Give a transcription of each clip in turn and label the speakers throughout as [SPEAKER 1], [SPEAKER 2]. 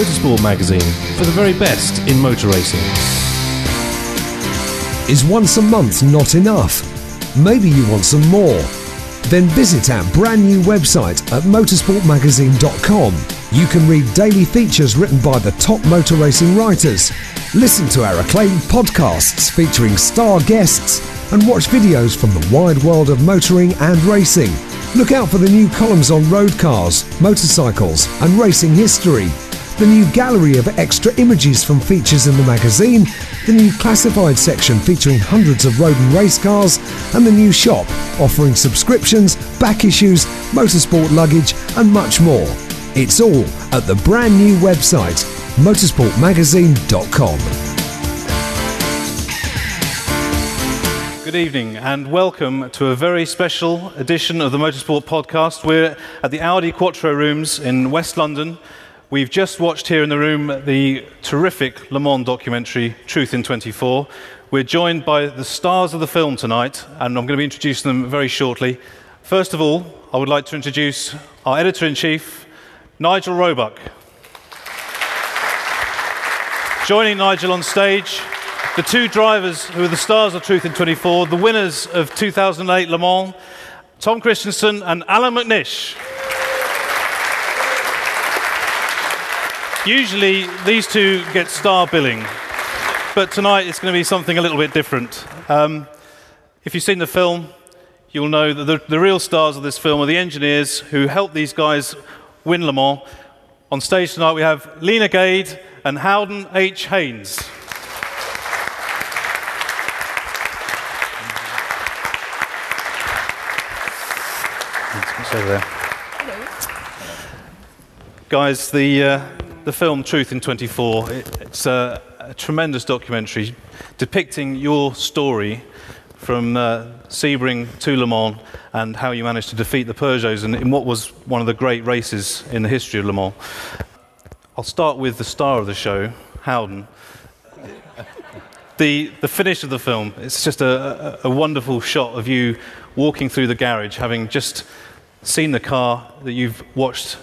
[SPEAKER 1] Motorsport magazine for the very best in motor racing.
[SPEAKER 2] Is once a month not enough? Maybe you want some more? Then visit our brand new website at motorsportmagazine.com. You can read daily features written by the top motor racing writers, listen to our acclaimed podcasts featuring star guests, and watch videos from the wide world of motoring and racing. Look out for the new columns on road cars, motorcycles, and racing history. The new gallery of extra images from features in the magazine, the new classified section featuring hundreds of road and race cars, and the new shop offering subscriptions, back issues, motorsport luggage, and much more. It's all at the brand new website, motorsportmagazine.com.
[SPEAKER 1] Good evening and welcome to a very special edition of the Motorsport Podcast. We're at the Audi Quattro Rooms in West London. We've just watched here in the room the terrific Le Mans documentary, Truth in 24. We're joined by the stars of the film tonight, and I'm going to be introducing them very shortly. First of all, I would like to introduce our editor in chief, Nigel Roebuck. Joining Nigel on stage, the two drivers who are the stars of Truth in 24, the winners of 2008 Le Mans, Tom Kristensen and Allan McNish. Usually, these two get star billing, but tonight it's going to be something a little bit different. Um, if you've seen the film, you'll know that the, the real stars of this film are the engineers who helped these guys win Le Mans. On stage tonight, we have Lena Gade and Howden H. Haynes. Over there. Guys, the, uh, the film Truth in 24, it, it's a, a, tremendous documentary depicting your story from uh, Sebring to Le Mans and how you managed to defeat the Peugeots in, in what was one of the great races in the history of Le Mans. I'll start with the star of the show, Howden. The, the finish of the film, it's just a, a, a wonderful shot of you walking through the garage, having just seen the car that you've watched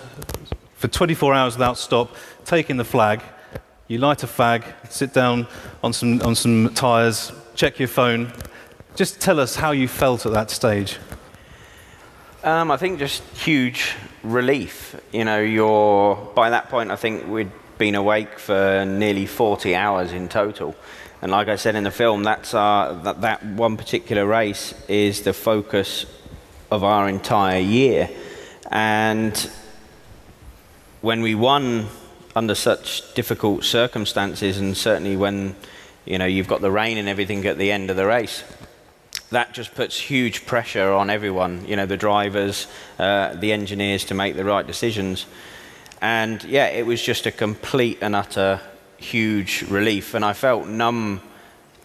[SPEAKER 1] for 24 hours without stop, taking the flag. You light a fag, sit down on some, on some tyres, check your phone. Just tell us how you felt at that stage.
[SPEAKER 3] Um, I think just huge relief. You know, you're, by that point, I think we'd been awake for nearly 40 hours in total. And like I said in the film, that's our, that, that one particular race is the focus of our entire year. And when we won under such difficult circumstances, and certainly when you know you've got the rain and everything at the end of the race, that just puts huge pressure on everyone. You know, the drivers, uh, the engineers to make the right decisions. And yeah, it was just a complete and utter huge relief, and I felt numb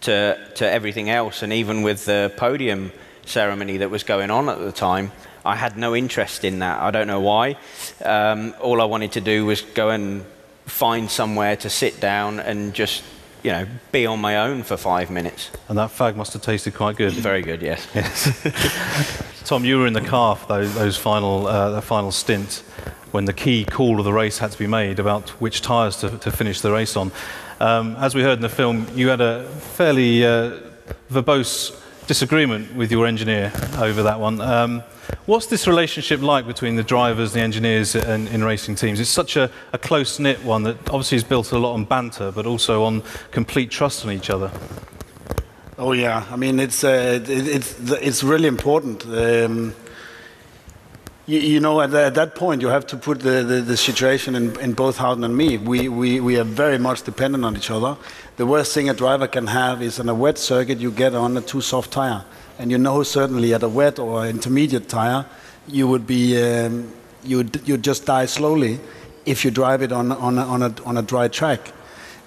[SPEAKER 3] to to everything else, and even with the podium ceremony that was going on at the time. I had no interest in that. I don't know why. Um, all I wanted to do was go and find somewhere to sit down and just, you know, be on my own for five minutes.
[SPEAKER 1] And that fag must have tasted quite good.
[SPEAKER 3] Very good, yes.
[SPEAKER 1] yes. Tom, you were in the car for those, those final, uh, the final stint when the key call of the race had to be made about which tyres to, to finish the race on. Um, as we heard in the film, you had a fairly uh, verbose disagreement with your engineer over that one. Um, what's this relationship like between the drivers, the engineers, and in racing teams? It's such a, a close knit one that obviously is built a lot on banter, but also on complete trust in each other.
[SPEAKER 4] Oh yeah, I mean it's uh, it, it's it's really important. Um, you, you, know, at, at, that point, you have to put the, the, the situation in, in, both Howden and me. We, we, we are very much dependent on each other. The worst thing a driver can have is on a wet circuit, you get on a too soft tire. And you know, certainly at a wet or intermediate tire, you would be, um, you would you'd just die slowly if you drive it on, on, a, on, a, on a dry track.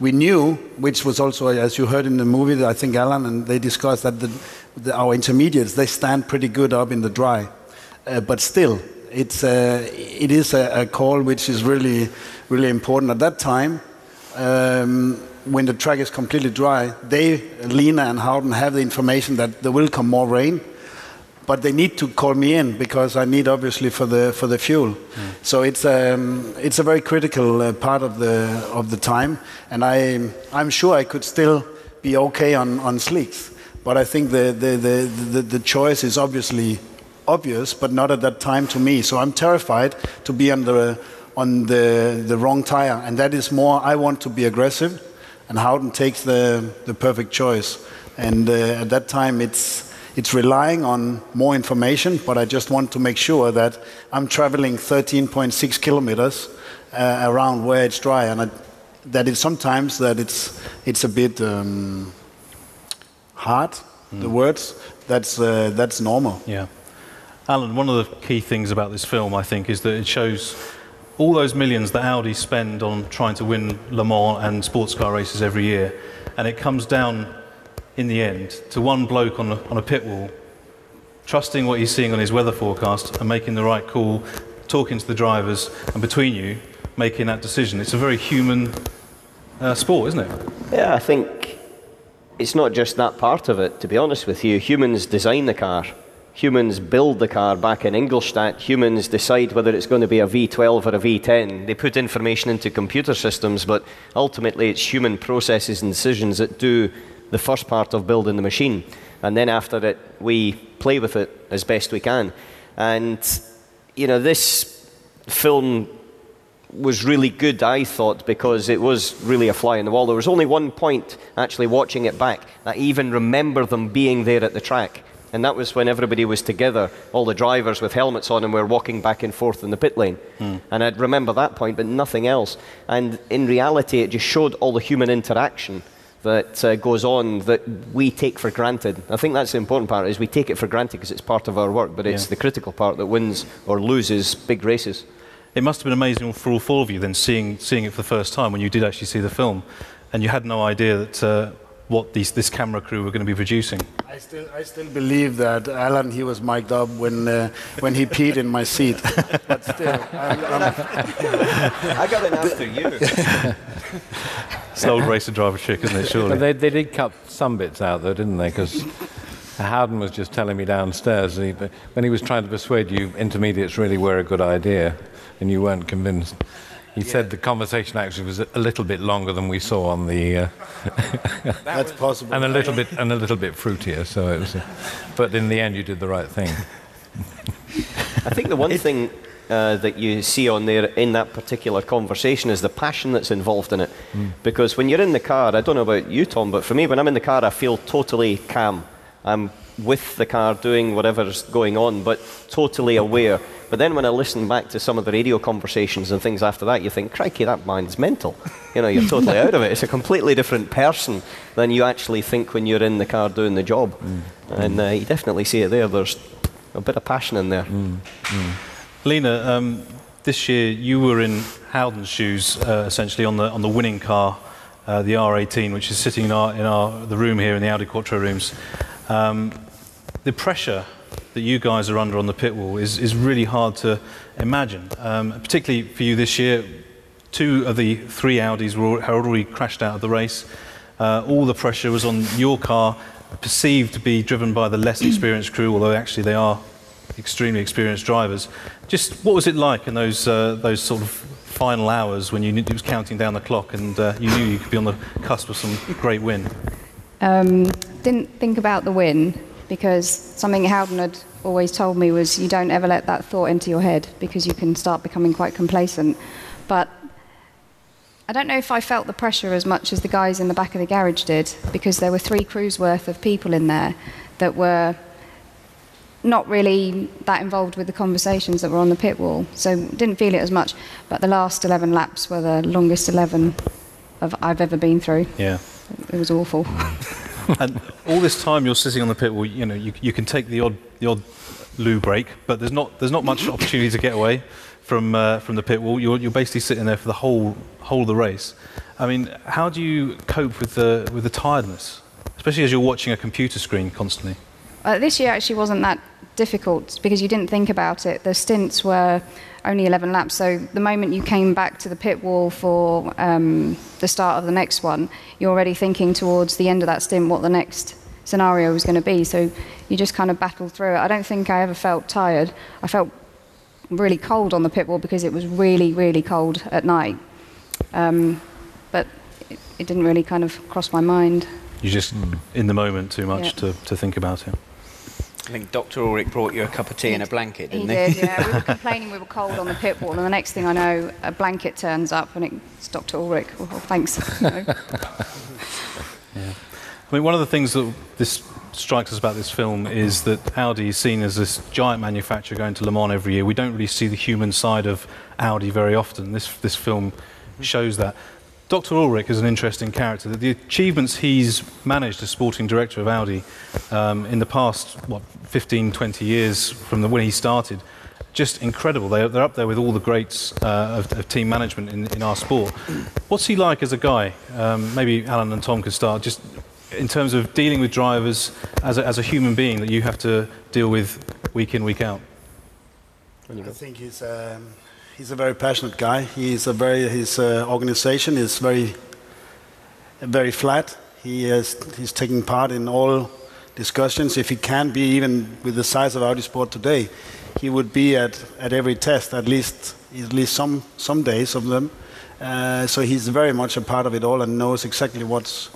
[SPEAKER 4] We knew, which was also, as you heard in the movie, that I think Allan and they discussed that the, the, our intermediates, they stand pretty good up in the dry. Uh, but still, it's a, it is a, a, call which is really, really important. At that time, um, when the track is completely dry, they, Lena and Howden, have the information that there will come more rain. but they need to call me in because I need obviously for the for the fuel. So it's um, it's a very critical uh, part of the of the time, and I I'm sure I could still be okay on on slicks, but I think the the the the, the choice is obviously obvious, but not at that time to me. So I'm terrified to be on the on the the wrong tire, and that is more. I want to be aggressive, and Howden takes the the perfect choice, and uh, at that time it's it's relying on more information, but I just want to make sure that I'm traveling 13.6 kilometers uh, around where it's dry, and I, that it's sometimes that it's it's a bit um, hard. The words that's uh, that's normal.
[SPEAKER 1] Yeah. Allan, one of the key things about this film, I think, is that it shows all those millions that Audi spend on trying to win Le Mans and sports car races every year, and it comes down in the end to one bloke on a, on a pit wall, trusting what he's seeing on his weather forecast and making the right call, talking to the drivers, and between you, making that decision. It's a very human uh, sport, isn't it?
[SPEAKER 5] Yeah, I think it's not just that part of it, to be honest with you. Humans design the car. Humans build the car back in Ingolstadt. Humans decide whether it's going to be a V12 or a V10. They put information into computer systems, but ultimately it's human processes and decisions that do the first part of building the machine. And then after it, we play with it as best we can. And, you know, this film was really good, I thought, because it was really a fly in the wall. There was only one point, actually, watching it back, I even remember them being there at the track. And that was when everybody was together, all the drivers with helmets on, and we were walking back and forth in the pit lane. And I'd remember that point, but nothing else. And in reality, it just showed all the human interaction that uh, goes on that we take for granted. I think that's the important part, is we take it for granted because it's part of our work, but it's
[SPEAKER 1] Yeah.
[SPEAKER 5] the critical part that wins or loses big races.
[SPEAKER 1] It must have been amazing for all four of you then seeing, seeing it for the first time when you did actually see the film, and you had no idea that uh, what these, this camera crew were going to be producing.
[SPEAKER 4] I still, I still believe that Alan he was mic'd up when uh, when he peed in my seat. but still, I'm, I'm,
[SPEAKER 5] I got it after you.
[SPEAKER 1] It's an old racer driver trick, isn't it, surely?
[SPEAKER 6] But they, they did cut some bits out, though, didn't they? Because Howden was just telling me downstairs he, when he was trying to persuade you intermediates really were a good idea, and you weren't convinced. He said the conversation actually was a little bit longer than we saw on the, uh,
[SPEAKER 4] that's possible.
[SPEAKER 6] and a little bit and a little bit fruitier. So it was, uh, but in the end, you did the right thing.
[SPEAKER 5] I think the one thing uh, that you see on there in that particular conversation is the passion that's involved in it. Because when you're in the car, I don't know about you, Tom, but for me, when I'm in the car, I feel totally calm. I'm with the car doing whatever's going on, but totally aware. But then when I listen back to some of the radio conversations and things after that, you think, crikey, that man's mental. You know, you're totally out of it. It's a completely different person than you actually think when you're in the car doing the job. And uh, you definitely see it there. There's a bit of passion in there.
[SPEAKER 1] Lena, um, this year you were in Howden's shoes, uh, essentially on the on the winning car, uh, the R18, which is sitting in our in our the room here in the Audi Quattro rooms. Um, the pressure that you guys are under on the pit wall is is really hard to imagine, um, particularly for you this year. Two of the three Audis were, already crashed out of the race. Uh, all the pressure was on your car, perceived to be driven by the less experienced crew, although actually they are extremely experienced drivers. Just what was it like in those uh, those sort of final hours when you knew it was counting down the clock and uh, you knew you could be on the cusp of some great win?
[SPEAKER 7] Um, didn't think about the win because something Howden had always told me was you don't ever let that thought into your head because you can start becoming quite complacent. But I don't know if I felt the pressure as much as the guys in the back of the garage did because there were three crews worth of people in there that were not really that involved with the conversations that were on the pit wall. So didn't feel it as much. But the last 11 laps were the longest 11 of I've ever been through.
[SPEAKER 1] Yeah.
[SPEAKER 7] It was awful.
[SPEAKER 1] and all this time you're sitting on the pit wall, you know, you, you can take the odd the odd loo break, but there's not there's not much opportunity to get away from uh, from the pit wall. You're you're basically sitting there for the whole whole of the race. I mean, how do you cope with the with the tiredness, especially as you're watching a computer screen constantly?
[SPEAKER 7] Uh, this year actually wasn't that difficult because you didn't think about it. The stints were only 11 laps, so the moment you came back to the pit wall for um, the start of the next one, you're already thinking towards the end of that stint what the next scenario was going to be. So you just kind of battled through it. I don't think I ever felt tired. I felt really cold on the pit wall because it was really, really cold at night. Um, but it, it didn't really kind of cross my mind.
[SPEAKER 1] You're just in the moment too much
[SPEAKER 7] Yeah.
[SPEAKER 1] to, to think about it.
[SPEAKER 3] I think Dr. Ullrich brought you a cup of tea and a blanket,
[SPEAKER 7] He
[SPEAKER 3] didn't
[SPEAKER 7] did, yeah. We were complaining we were cold on the pit wall, and the next thing I know, a blanket turns up, and it's Dr. Ullrich. Oh, thanks. You know.
[SPEAKER 1] I mean, one of the things that this strikes us about this film is that Audi is seen as this giant manufacturer going to Le Mans every year. We don't really see the human side of Audi very often. This, this film shows that. Dr. Ullrich is an interesting character. The achievements he's managed as sporting director of Audi um, in the past, what, 15, 20 years from the, when he started, just incredible. They're, they're up there with all the greats uh, of, of team management in, in our sport. What's he like as a guy? Um, maybe Allan and Tom could start just in terms of dealing with drivers as a, as a human being that you have to deal with week in, week out.
[SPEAKER 4] I think he's um, he's a very passionate guy. He's a very his uh, organization is very very flat. He is he's taking part in all discussions. If he can be even with the size of Audi Sport today, he would be at, at every test at least at least some some days of them. Uh, so he's very much a part of it all and knows exactly what's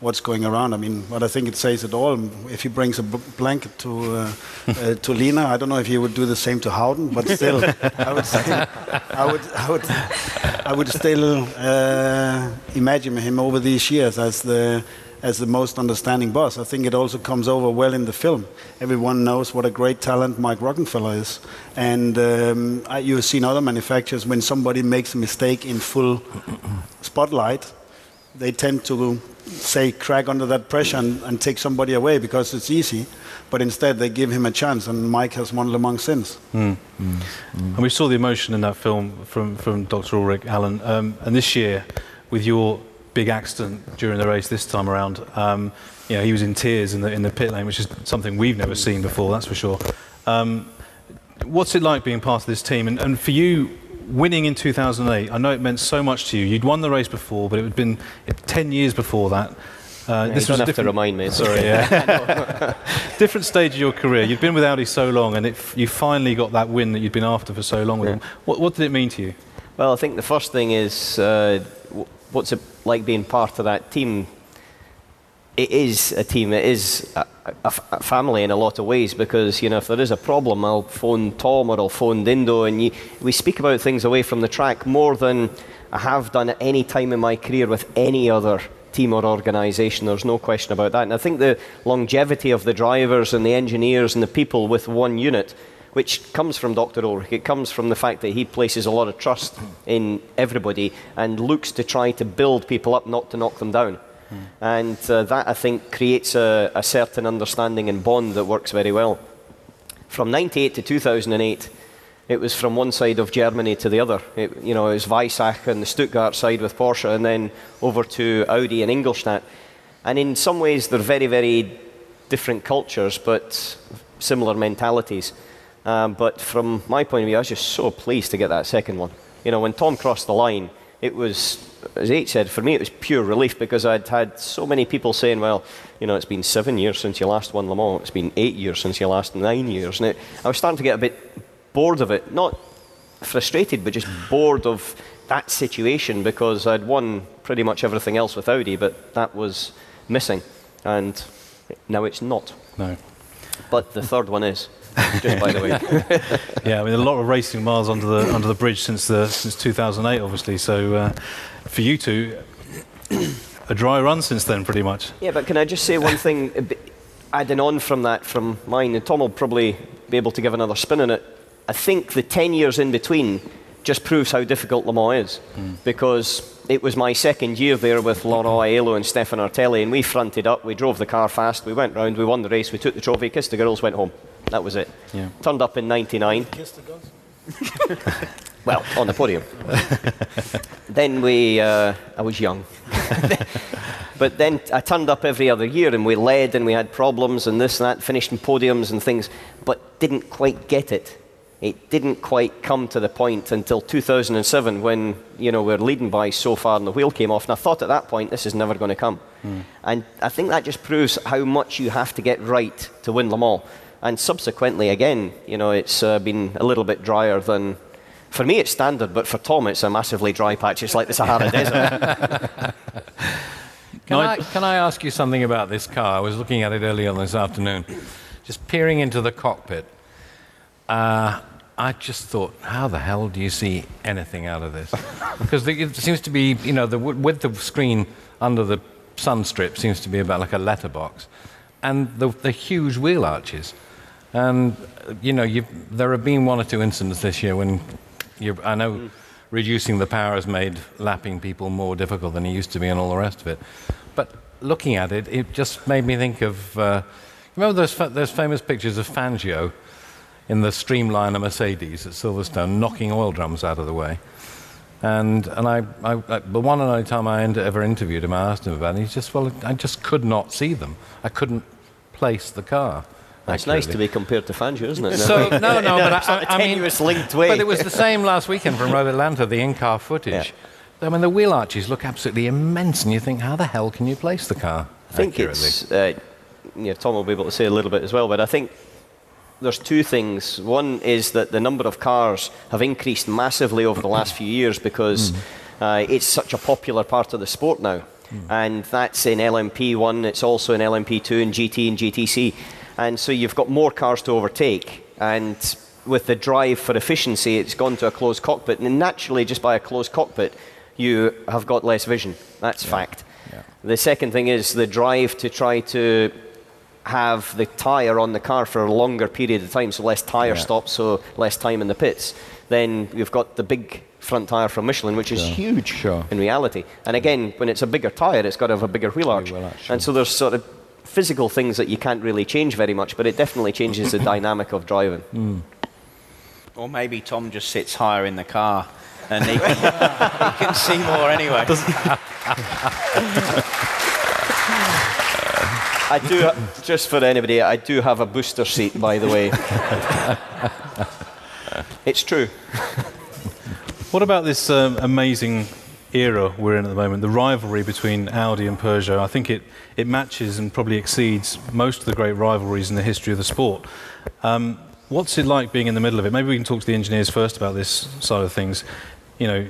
[SPEAKER 4] what's going around. I mean, but I think it says it all. If he brings a blanket to uh, uh, to Lena, I don't know if he would do the same to Howden, but still, I would say, I would, I would, I would still uh, imagine him over these years as the as the most understanding boss. I think it also comes over well in the film. Everyone knows what a great talent Mike Rockenfeller is, and um, you've seen other manufacturers when somebody makes a mistake in full spotlight, they tend to say crack under that pressure and, and take somebody away because it's easy. But instead, they give him a chance, and Mike has won Le Mans since.
[SPEAKER 1] And we saw the emotion in that film from, from Dr. Ullrich, Allan. Um, and this year, with your big accident during the race this time around, um, you know, he was in tears in the, in the pit lane, which is something we've never seen before, that's for sure. Um, what's it like being part of this team? And, and for you, winning in 2008, I know it meant so much to you. You'd won the race before, but it had been 10 years before that. Uh,
[SPEAKER 5] you
[SPEAKER 1] this was
[SPEAKER 5] have to remind me.
[SPEAKER 1] Sorry, yeah. different stage of your career. You'd been with Audi so long, and it, you finally got that win that you'd been after for so long with
[SPEAKER 5] Yeah.
[SPEAKER 1] them. What, what did it mean to you?
[SPEAKER 5] Well, I think the first thing is uh, w- what's it like being part of that team? It is a team. It is a, family in a lot of ways because you know if there is a problem, I'll phone Tom or I'll phone Dindo, and you, we speak about things away from the track more than I have done at any time in my career with any other team or organisation. There's no question about that. And I think the longevity of the drivers and the engineers and the people with one unit which comes from Dr. Ullrich. It comes from the fact that he places a lot of trust in everybody and looks to try to build people up, not to knock them down. And uh, that, I think, creates a, a certain understanding and bond that works very well. From 98 to 2008, it was from one side of Germany to the other. It, you know, it was Weissach and the Stuttgart side with Porsche, and then over to Audi and Ingolstadt. And in some ways, they're very, very different cultures, but similar mentalities. Um, but from my point of view, I was just so pleased to get that second one. You know, when Tom crossed the line, it was, as H said, for me it was pure relief because I'd had so many people saying, well, you know, it's been seven years since you last won Le Mans, it's been eight years since you last nine years. And it, I was starting to get a bit bored of it. Not frustrated, but just bored of that situation because I'd won pretty much everything else with Audi, but that was missing. And now it's not.
[SPEAKER 1] No.
[SPEAKER 5] But the third one is, just by the way.
[SPEAKER 1] Yeah, I mean, a lot of racing miles under the under the bridge since the since 2008, obviously. So uh, for you two, a dry run since then, pretty much.
[SPEAKER 5] Yeah, but can I just say one thing, bit- adding on from that, from mine, and Tom will probably be able to give another spin on it. I think the 10 years in between just proves how difficult Le Mans is, because it was my second year there with Laurent Aiello and Stéphane Ortelli, and we fronted up, we drove the car fast, we went round, we won the race, we took the trophy, kissed the girls, went home. That was it.
[SPEAKER 1] Yeah.
[SPEAKER 5] Turned up in 99. Well, on the podium. then we, uh, I was young. but then I turned up every other year and we led and we had problems and this and that, finished in podiums and things, but didn't quite get it. it didn't quite come to the point until 2007 when you know we're leading by so far and the wheel came off. And I thought at that point this is never going to come. Mm. And I think that just proves how much you have to get right to win Le Mans. And subsequently, again, you know, it's uh, been a little bit drier than. For me, it's standard, but for Tom, it's a massively dry patch. It's like the Sahara Desert.
[SPEAKER 6] can, I, can I ask you something about this car? I was looking at it earlier on this afternoon, just peering into the cockpit. Uh, I just thought, how the hell do you see anything out of this? Because it seems to be, you know, the width of screen under the sun strip seems to be about like a letterbox, and the, the huge wheel arches. And you know, there have been one or two incidents this year when I know mm. reducing the power has made lapping people more difficult than it used to be, and all the rest of it. But looking at it, it just made me think of. Uh, remember those, fa- those famous pictures of Fangio in the Streamliner Mercedes at Silverstone, knocking oil drums out of the way. And, and I, I, I, the one and only time I ever interviewed him, I asked him about it. He just, well, I just could not see them. I couldn't place the car.
[SPEAKER 5] That's nice to be compared to Fangio, isn't it?
[SPEAKER 6] So no, no, but I, I mean,
[SPEAKER 5] linked way.
[SPEAKER 6] But it was the same last weekend from Road Atlanta, the in-car footage. Yeah. I mean, the wheel arches look absolutely immense, and you think, how the hell can you place the car?
[SPEAKER 5] I think accurately? it's. Uh, yeah, Tom will be able to say a little bit as well, but I think there's two things. One is that the number of cars have increased massively over the last few years because mm. uh, it's such a popular part of the sport now. Mm. And that's in LMP1, it's also in LMP2 and GT and GTC. And so you've got more cars to overtake. And with the drive for efficiency, it's gone to a closed cockpit. And naturally, just by a closed cockpit, you have got less vision. That's yeah. fact. Yeah. The second thing is the drive to try to have the tyre on the car for a longer period of time, so less tyre yeah. stops, so less time in the pits. Then you've got the big front tyre from Michelin, which is huge
[SPEAKER 6] sure.
[SPEAKER 5] in reality. And again, when it's a bigger tyre, it's got to have a bigger wheel arch. And so there's sort of physical things that you can't really change very much, but it definitely changes the dynamic of driving. Mm.
[SPEAKER 3] Or maybe Tom just sits higher in the car and he can, he can see more anyway.
[SPEAKER 5] I do, just for anybody, I do have a booster seat, by the way. it's true.
[SPEAKER 1] What about this um, amazing era we're in at the moment, the rivalry between Audi and Peugeot? I think it, it matches and probably exceeds most of the great rivalries in the history of the sport. Um, what's it like being in the middle of it? Maybe we can talk to the engineers first about this side of things. You know,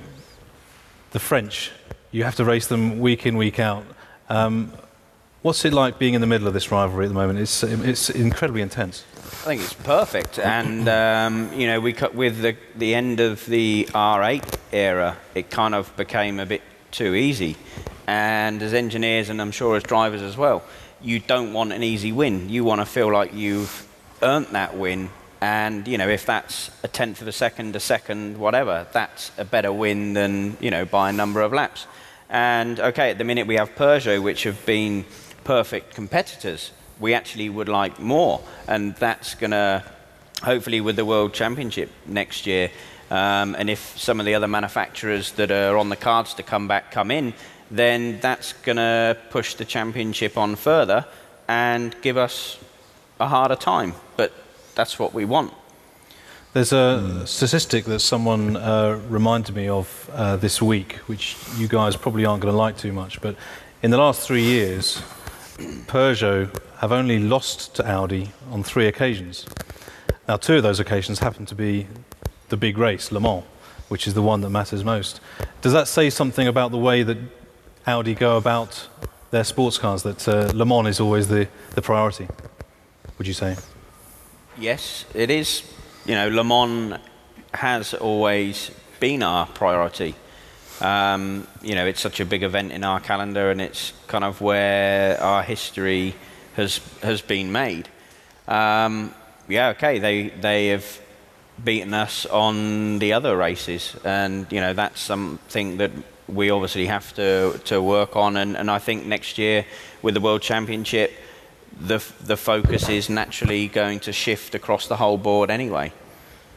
[SPEAKER 1] the French, you have to race them week in, week out. Um, What's it like being in the middle of this rivalry at the moment? It's, it's incredibly intense.
[SPEAKER 3] I think it's perfect. And, um, you know, we cut with the, the end of the R8 era, it kind of became a bit too easy. And as engineers, and I'm sure as drivers as well, you don't want an easy win. You want to feel like you've earned that win. And, you know, if that's a tenth of a second, a second, whatever, that's a better win than, you know, by a number of laps. And, okay, at the minute we have Peugeot, which have been perfect competitors. We actually would like more, and that's going to, hopefully, with the World Championship next year, um, and if some of the other manufacturers that are on the cards to come back come in, then that's going to push the championship on further and give us a harder time. But that's what we want.
[SPEAKER 1] There's a statistic that someone uh, reminded me of uh, this week, which you guys probably aren't going to like too much, but in the last three years, Peugeot have only lost to Audi on three occasions. Now, two of those occasions happen to be the big race, Le Mans, which is the one that matters most. Does that say something about the way that Audi go about their sports cars, that uh, Le Mans is always the, the priority, would you say?
[SPEAKER 3] Yes, it is. You know, Le Mans has always been our priority. Um, you know, it's such a big event in our calendar, and it's kind of where our history has has been made. Um, yeah, okay, they they have beaten us on the other races, and you know that's something that we obviously have to to work on. And, and I think next year with the World Championship, the the focus is naturally going to shift across the whole board anyway.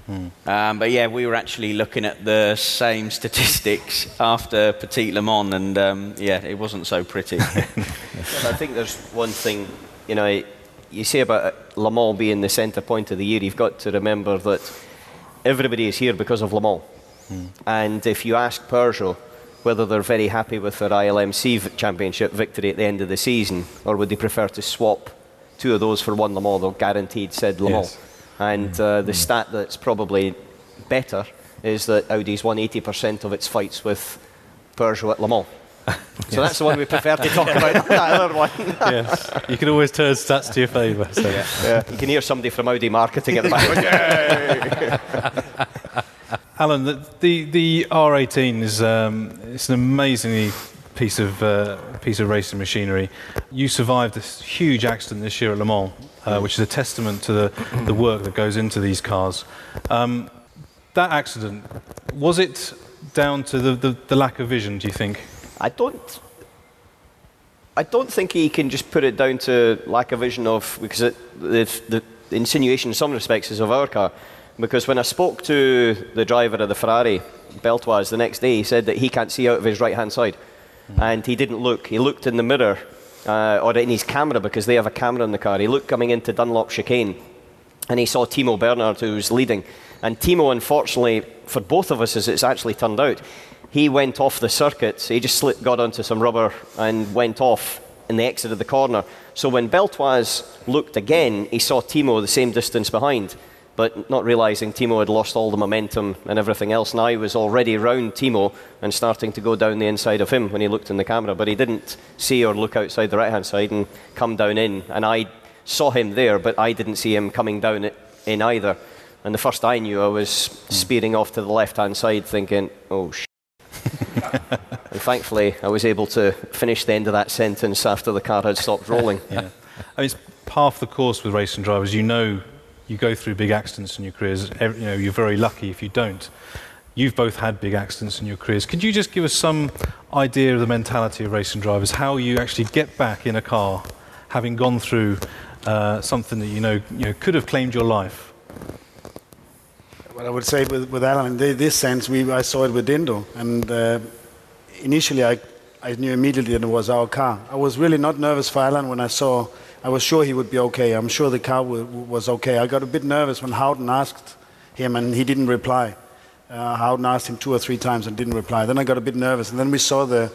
[SPEAKER 3] Mm. Um, but yeah, we were actually looking at the same statistics after Petit Le Mans, and um, yeah, it wasn't so pretty.
[SPEAKER 5] I think there's one thing, you know, you say about Le Mans being the centre point of the year, you've got to remember that everybody is here because of Le Mans. And if you ask Peugeot whether they're very happy with their ILMC championship victory at the end of the season, or would they prefer to swap two of those for one Le Mans, they'll guaranteed said Le Mans.
[SPEAKER 1] Yes.
[SPEAKER 5] And uh, the stat that's probably better is that Audi's won 80% of its fights with Peugeot at Le Mans. So that's the one we prefer to talk about, not that other one.
[SPEAKER 1] yes. You can always turn stats to your favour. So.
[SPEAKER 5] Yeah, you can hear somebody from Audi marketing at the back.
[SPEAKER 1] Alan, the, the, the R18 is um, it's an amazingly piece of uh, piece of racing machinery. You survived this huge accident this year at Le Mans, uh, which is a testament to the, the work that goes into these cars. Um, that accident was it down to the, the, the lack of vision? Do you think?
[SPEAKER 5] I don't. I don't think he can just put it down to lack of vision of because it, the, the insinuation in some respects is of our car. Because when I spoke to the driver of the Ferrari, Beltoise, the next day, he said that he can't see out of his right hand side, and he didn't look. He looked in the mirror uh, or in his camera because they have a camera in the car. He looked coming into Dunlop chicane, and he saw Timo Bernhard who was leading. And Timo, unfortunately, for both of us, as it's actually turned out, he went off the circuit. He just slipped, got onto some rubber and went off in the exit of the corner. So when Beltoise looked again, he saw Timo the same distance behind, but not realizing Timo had lost all the momentum and everything else. Now he was already round Timo and starting to go down the inside of him when he looked in the camera, but he didn't see or look outside the right hand side and come down in. And I saw him there, but I didn't see him coming down in either. And the first I knew, I was hmm. speeding off to the left hand side thinking, oh, sh. and thankfully, I was able to finish the end of that sentence after the car had stopped rolling.
[SPEAKER 1] Yeah. I mean, it's half the course with racing drivers. You know, you go through big accidents in your careers. You know, you're very lucky if you don't. You've both had big accidents in your careers. Could you just give us some idea of the mentality of racing drivers? How you actually get back in a car, having gone through uh, something that you know, you know could have claimed your life?
[SPEAKER 4] Well, I would say with, with Allan, in this sense, we, I saw it with Dindo. And uh, initially, I, I knew immediately that it was our car. I was really not nervous for Allan when I saw, I was sure he would be okay. I'm sure the car w- was okay. I got a bit nervous when Howden asked him and he didn't reply. Uh, Howden asked him two or three times and didn't reply. Then I got a bit nervous. And then we saw the,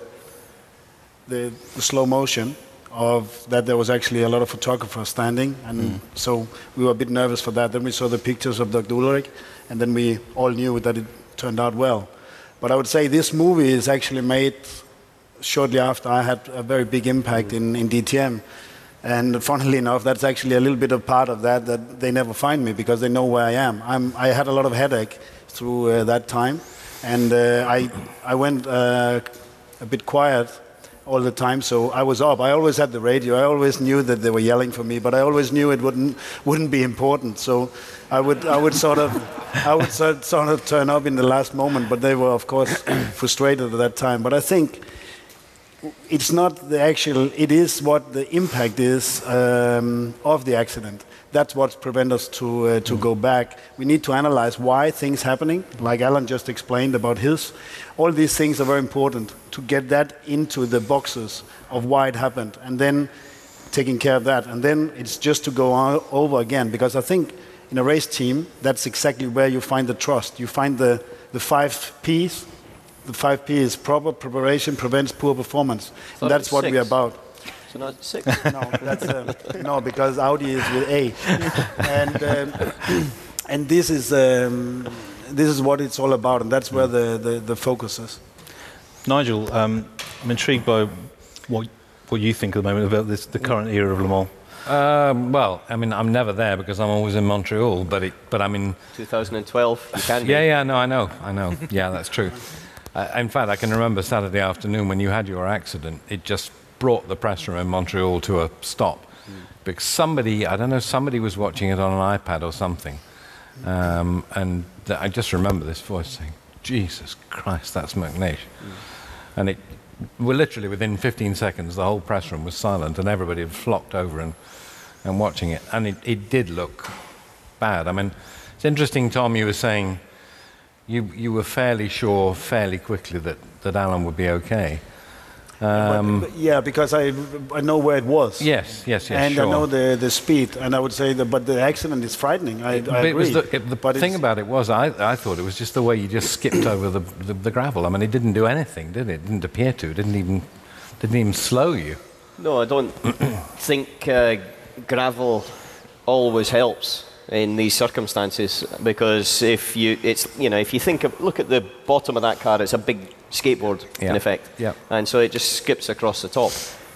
[SPEAKER 4] the, the slow motion of that there was actually a lot of photographers standing, and so we were a bit nervous for that. Then we saw the pictures of Dr. Ullrich, and then we all knew that it turned out well. But I would say this movie is actually made shortly after I had a very big impact in, in DTM. And funnily enough, that's actually a little bit of part of that that they never find me because they know where I am. I'm, I had a lot of headache through uh, that time, and uh, I, I went uh, a bit quiet all the time. So I was up. I always had the radio. I always knew that they were yelling for me, but I always knew it wouldn't wouldn't be important. So I would I would sort of I would sort sort of turn up in the last moment. But they were of course frustrated at that time. But I think it's not the actual. It is what the impact is um, of the accident. That's what prevents us to uh, to go back. We need to analyze why things happening, like Allan just explained about his. All these things are very important to get that into the boxes of why it happened, and then taking care of that. And then it's just to go on, over again, because I think in a race team, that's exactly where you find the trust. You find the the five P's. The five P is proper preparation prevents poor performance. And that's
[SPEAKER 5] was
[SPEAKER 4] what we're about.
[SPEAKER 5] So now it's six.
[SPEAKER 4] No, that's uh, no because Audi is with A, and um, and this is um, this is what it's all about, and that's where the, the, the focus is.
[SPEAKER 1] Nigel, um, I'm intrigued by what what you think at the moment about this, the current era of Le Mans.
[SPEAKER 6] Um, well, I mean, I'm never there because I'm always in Montreal, but it, but I mean,
[SPEAKER 5] 2012, you can
[SPEAKER 6] yeah,
[SPEAKER 5] be.
[SPEAKER 6] yeah, no, I know, I know. Yeah, that's true. Uh, in fact, I can remember Saturday afternoon when you had your accident. It just brought the press room in Montreal to a stop because somebody, I don't know, somebody was watching it on an iPad or something, um, and th- I just remember this voice saying, "Jesus Christ, that's McNish," and it. Well, literally within 15 seconds, the whole press room was silent, and everybody had flocked over and, and watching it. And it, it did look bad. I mean, it's interesting, Tom, you were saying you, you were fairly sure fairly quickly that, that Allan would be okay. Um,
[SPEAKER 4] But- yeah, because I I know where it was.
[SPEAKER 6] yes, yes, yes,
[SPEAKER 4] and
[SPEAKER 6] sure.
[SPEAKER 4] I know the, the speed, and I would say that, but the accident is frightening. I, I agree.
[SPEAKER 6] it was the, it- the
[SPEAKER 4] but
[SPEAKER 6] thing about it was, I, I thought it was just the way you just skipped over the, the, the gravel. I mean, it didn't do anything, did it? It didn't appear to. It didn't even, didn't even slow you.
[SPEAKER 5] No, I don't think uh, gravel always helps in these circumstances because if you, it's you know, if you think of, look at the bottom of that car, it's a big skateboard
[SPEAKER 6] Yeah.
[SPEAKER 5] in effect,
[SPEAKER 6] Yeah.
[SPEAKER 5] and so it just skips across the top.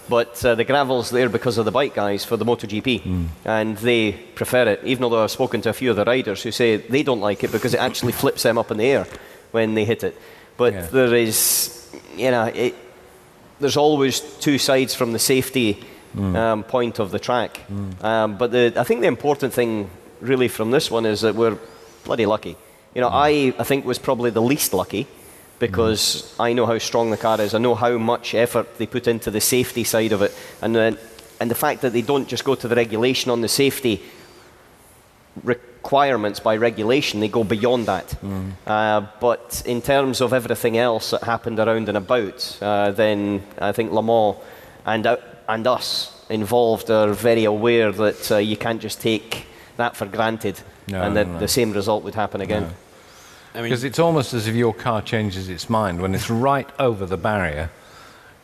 [SPEAKER 5] But uh, the gravel's there because of the bike guys for the MotoGP,
[SPEAKER 6] Hmm.
[SPEAKER 5] and they prefer it. Even though I've spoken to a few of the riders who say they don't like it because it actually flips them up in the air when they hit it. But
[SPEAKER 6] Yeah.
[SPEAKER 5] there is, you know, it, there's always two sides from the safety um, point of the track. Um, but the, I think the important thing, really, from this one is that we're bloody lucky. You know, I, I think was probably the least lucky because I know how strong the car is. I know how much effort they put into the safety side of it, and then, and the fact that they don't just go to the regulation on the safety requirements by regulation, they go beyond that. Uh, but in terms of everything else that happened around and about, uh, then I think Le Mans and, uh, and us involved are very aware that uh, you can't just take that for granted
[SPEAKER 6] No,
[SPEAKER 5] and
[SPEAKER 6] no,
[SPEAKER 5] that
[SPEAKER 6] no.
[SPEAKER 5] the same result would happen again.
[SPEAKER 3] I mean,
[SPEAKER 6] Because it's almost as if your car changes its mind. When it's right over the barrier,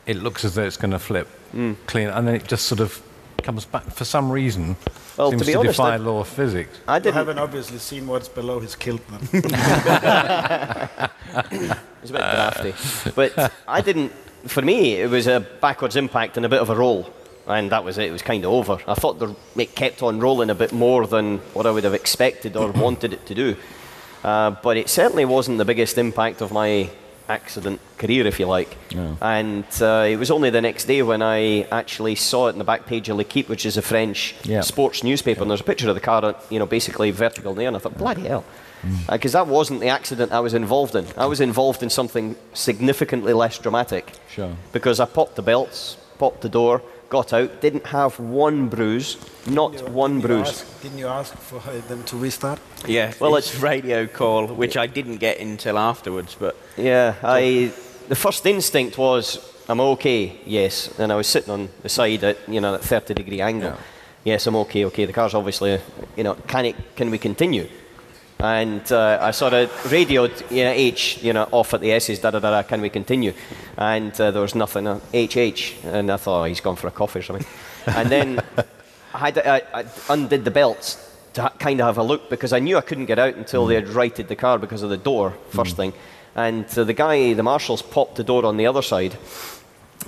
[SPEAKER 6] it looks as though it's going to flip hmm. clean, and then it just sort of comes back for some reason.
[SPEAKER 5] Well, to
[SPEAKER 6] seems
[SPEAKER 5] be
[SPEAKER 6] to
[SPEAKER 5] honest,
[SPEAKER 6] defy
[SPEAKER 5] I-
[SPEAKER 6] law of physics.
[SPEAKER 5] I didn't.
[SPEAKER 4] haven't obviously seen what's below his kilt. Then.
[SPEAKER 5] It's a bit drafty. But I didn't, for me, it was a backwards impact and a bit of a roll. And that was it, it was kind of over. I thought the, it kept on rolling a bit more than what I would have expected or wanted it to do. Uh, but it certainly wasn't the biggest impact of my accident career, if you like. And uh, it was only the next day when I actually saw it in the back page of L'Equipe, which is a French
[SPEAKER 6] Yeah.
[SPEAKER 5] sports newspaper, and there's a picture of the car, you know, basically vertical in the air, and I thought, bloody hell. Because that wasn't the accident I was involved in. I was involved in something significantly less dramatic.
[SPEAKER 6] Sure.
[SPEAKER 5] Because I popped the belts, popped the door, got out, didn't have one bruise, not one
[SPEAKER 4] Didn't you
[SPEAKER 5] bruise.
[SPEAKER 4] ask- Didn't you ask for them to restart?
[SPEAKER 3] yeah,
[SPEAKER 5] Well,
[SPEAKER 3] well, it's radio call, which I didn't get until afterwards, but
[SPEAKER 5] Yeah, I. The first instinct was, "I'm okay." Yes, and I was sitting on the side at you know that 30 degree angle.
[SPEAKER 6] Yeah.
[SPEAKER 5] Yes, I'm okay. Okay, the car's obviously, you know, can it? Can we continue? And uh, I sort of radioed, you know, H, you know, off at the S's, da da da da. Can we continue? And uh, there was nothing. Uh, H H, and I thought oh, he's gone for a coffee or something. and then I, had, I, I undid the belts to ha- kind of have a look because I knew I couldn't get out until they had righted the car because of the door, first thing. And uh, the guy, the marshals, popped the door on the other side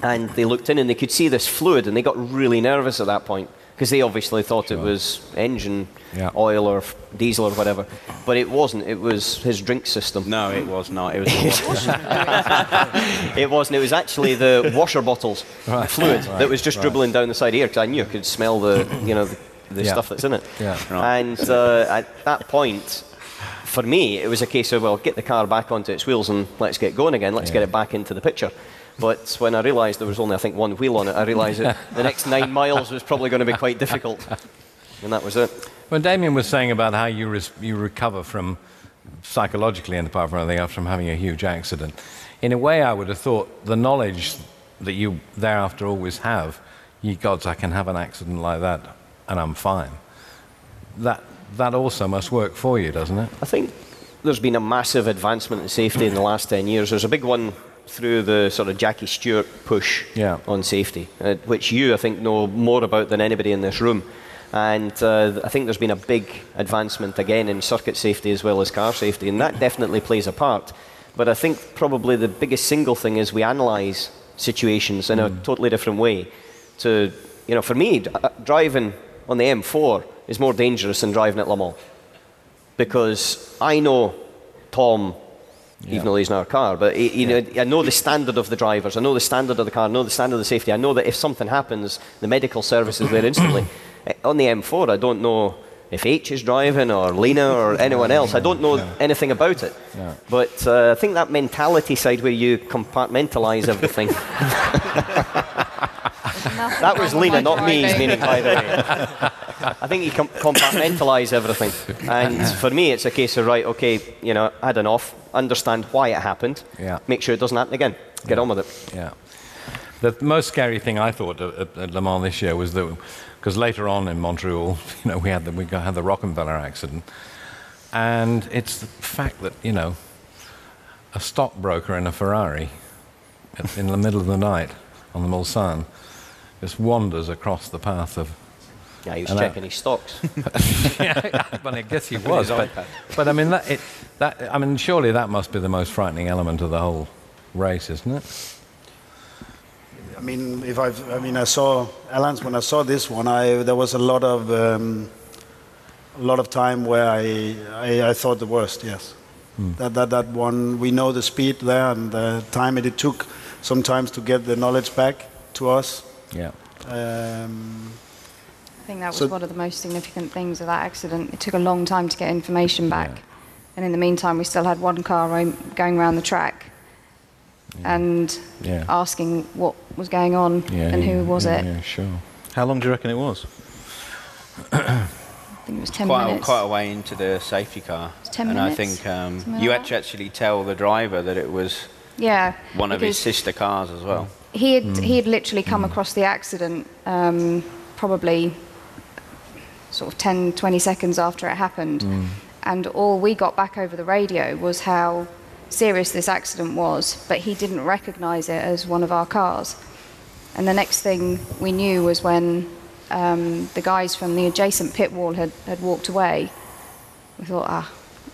[SPEAKER 5] and they looked in and they could see this fluid and they got really nervous at that point because they obviously thought it was engine
[SPEAKER 6] Yeah.
[SPEAKER 5] oil or f- diesel or whatever. But it wasn't, it was his drink system.
[SPEAKER 3] no, it was not. It was the water.
[SPEAKER 5] It wasn't. It was actually the washer bottles fluid that was just dribbling down the side here because I knew I could smell the, you know, the, the
[SPEAKER 6] Yeah.
[SPEAKER 5] stuff that's in it.
[SPEAKER 6] Yeah.
[SPEAKER 5] And uh, at that point, for me, it was a case of well, get the car back onto its wheels and let's get going again. Let's get it back into the picture. But when I realised there was only, I think, one wheel on it, I realised that the next nine miles was probably going to be quite difficult. And that was it.
[SPEAKER 6] When Damien was saying about how you, res- you recover from psychologically and apart from anything else from having a huge accident, in a way I would have thought the knowledge that you thereafter always have, ye gods, I can have an accident like that and I'm fine. That, that also must work for you, doesn't it?
[SPEAKER 5] I think there's been a massive advancement in safety in the last 10 years. There's a big one through the sort of Jackie Stewart push
[SPEAKER 6] Yeah.
[SPEAKER 5] on safety, uh, which you, I think, know more about than anybody in this room. And uh, I think there's been a big advancement again in circuit safety as well as car safety, and that definitely plays a part. But I think probably the biggest single thing is we analyse situations in a totally different way. To, you know, for me, d- uh, driving on the M4 is more dangerous than driving at Le Mans because I know Tom, even though he's in our car, but he, you know, I know the standard of the drivers, I know the standard of the car, I know the standard of the safety. I know that if something happens, the medical service is there instantly. Eh, On the M4, I don't know if H is driving or Lena or anyone else. I don't know anything about it. But uh, I think that mentality side where you compartmentalize everything. that was Lena, not me, he's meaning, by the way. I think you com- compartmentalise everything. And for me, it's a case of, right, okay, you know, I had an off, understand why it happened,
[SPEAKER 6] Yeah.
[SPEAKER 5] make sure it doesn't happen again, get on with it.
[SPEAKER 6] Yeah. The most scary thing I thought at, at Le Mans this year was that, because later on in Montreal, you know, we had the, we had the Rockenfeller accident, and it's the fact that, you know, a stockbroker in a Ferrari in the middle of the night on the Mulsanne just wanders across the path of.
[SPEAKER 5] Yeah, he was
[SPEAKER 6] And that-
[SPEAKER 5] checking his stocks.
[SPEAKER 6] yeah, well, I guess he was, but, but I mean, that, it, that, I mean, surely that must be the most frightening element of the whole race, isn't it?
[SPEAKER 4] I mean, if I, I mean, I saw Allan's when I saw this one. I there was a lot of um, a lot of time where I, I, I thought the worst. Yes, that that that one. We know the speed there and the time it, it took sometimes to get the knowledge back to us.
[SPEAKER 6] Yeah.
[SPEAKER 4] Um,
[SPEAKER 7] I think that was
[SPEAKER 4] So-
[SPEAKER 7] one of the most significant things of that accident. It took a long time to get information back. And in the meantime, we still had one car going around the track and
[SPEAKER 6] Yeah.
[SPEAKER 7] asking what was going on
[SPEAKER 6] Yeah,
[SPEAKER 7] and who was
[SPEAKER 6] yeah,
[SPEAKER 7] it.
[SPEAKER 6] Yeah, sure.
[SPEAKER 1] How long do you reckon it was?
[SPEAKER 7] I think it was 10
[SPEAKER 3] quite, a,
[SPEAKER 7] minutes.
[SPEAKER 3] quite a way into the safety car.
[SPEAKER 7] It's 10
[SPEAKER 3] and
[SPEAKER 7] minutes,
[SPEAKER 3] I think um, you
[SPEAKER 7] like
[SPEAKER 3] had to actually tell the driver that it was
[SPEAKER 7] yeah.
[SPEAKER 3] one of his sister cars as well.
[SPEAKER 7] He had, he had literally come across the accident um, probably sort of 10, 20 seconds after it happened. And all we got back over the radio was how serious this accident was, but he didn't recognize it as one of our cars. And the next thing we knew was when um, the guys from the adjacent pit wall had, had walked away. We thought, ah,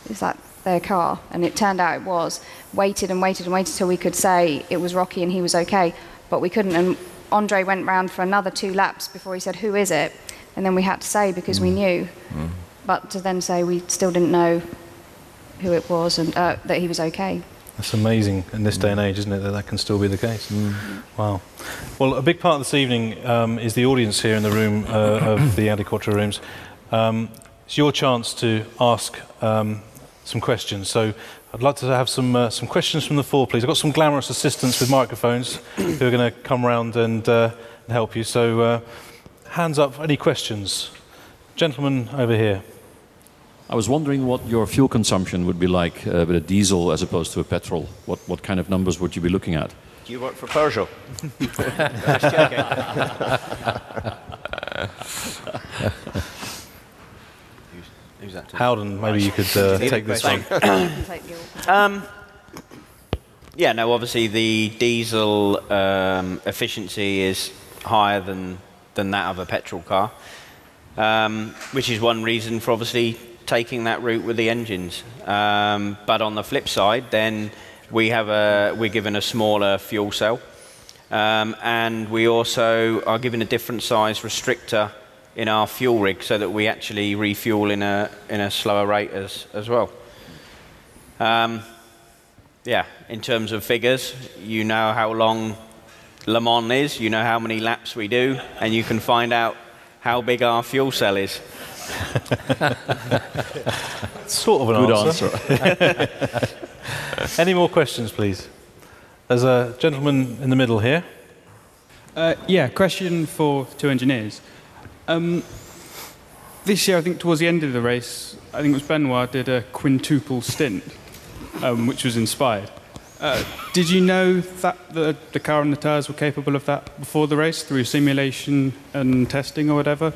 [SPEAKER 7] is that their car? And it turned out it was. Waited and waited and waited till we could say it was Rocky and he was okay, but we couldn't. And Andre went round for another two laps before he said, who is it? And then we had to say because we knew. But to then say we still didn't know who it was and uh, that he was okay.
[SPEAKER 1] That's amazing in this day and age, isn't it, that that can still be the case? Wow. Well, a big part of this evening um, is the audience here in the room uh, of the Audi Quattro rooms. Um, it's your chance to ask um, some questions. So I'd like to have some, uh, some questions from the floor, please. I've got some glamorous assistants with microphones who are going to come round and, uh, and help you. So uh, hands up, any questions? Gentlemen over here.
[SPEAKER 8] I was wondering what your fuel consumption would be like uh, with a diesel as opposed to a petrol. What, what kind of numbers would you be looking at?
[SPEAKER 3] Do you work for Peugeot? who's, who's that?
[SPEAKER 1] Howden, maybe you could uh, take this one.
[SPEAKER 3] Um, yeah, no, obviously the diesel um, efficiency is higher than, than that of a petrol car, um, which is one reason for obviously taking that route with the engines. Um, but on the flip side, then we have a, we're given a smaller fuel cell, um, and we also are given a different size restrictor in our fuel rig so that we actually refuel in a, in a slower rate as, as well. Um, yeah, in terms of figures, you know how long Le Mans is, you know how many laps we do, and you can find out how big our fuel cell is.
[SPEAKER 1] Sort of an
[SPEAKER 8] Good
[SPEAKER 1] answer.
[SPEAKER 8] answer.
[SPEAKER 1] Any more questions, please? There's a gentleman in the middle here.
[SPEAKER 9] Uh, yeah, question for two engineers. Um, this year, I think towards the end of the race, I think it was Benoit did a quintuple stint, um, which was inspired. Uh, did you know that the, the car and the tyres were capable of that before the race through simulation and testing or whatever?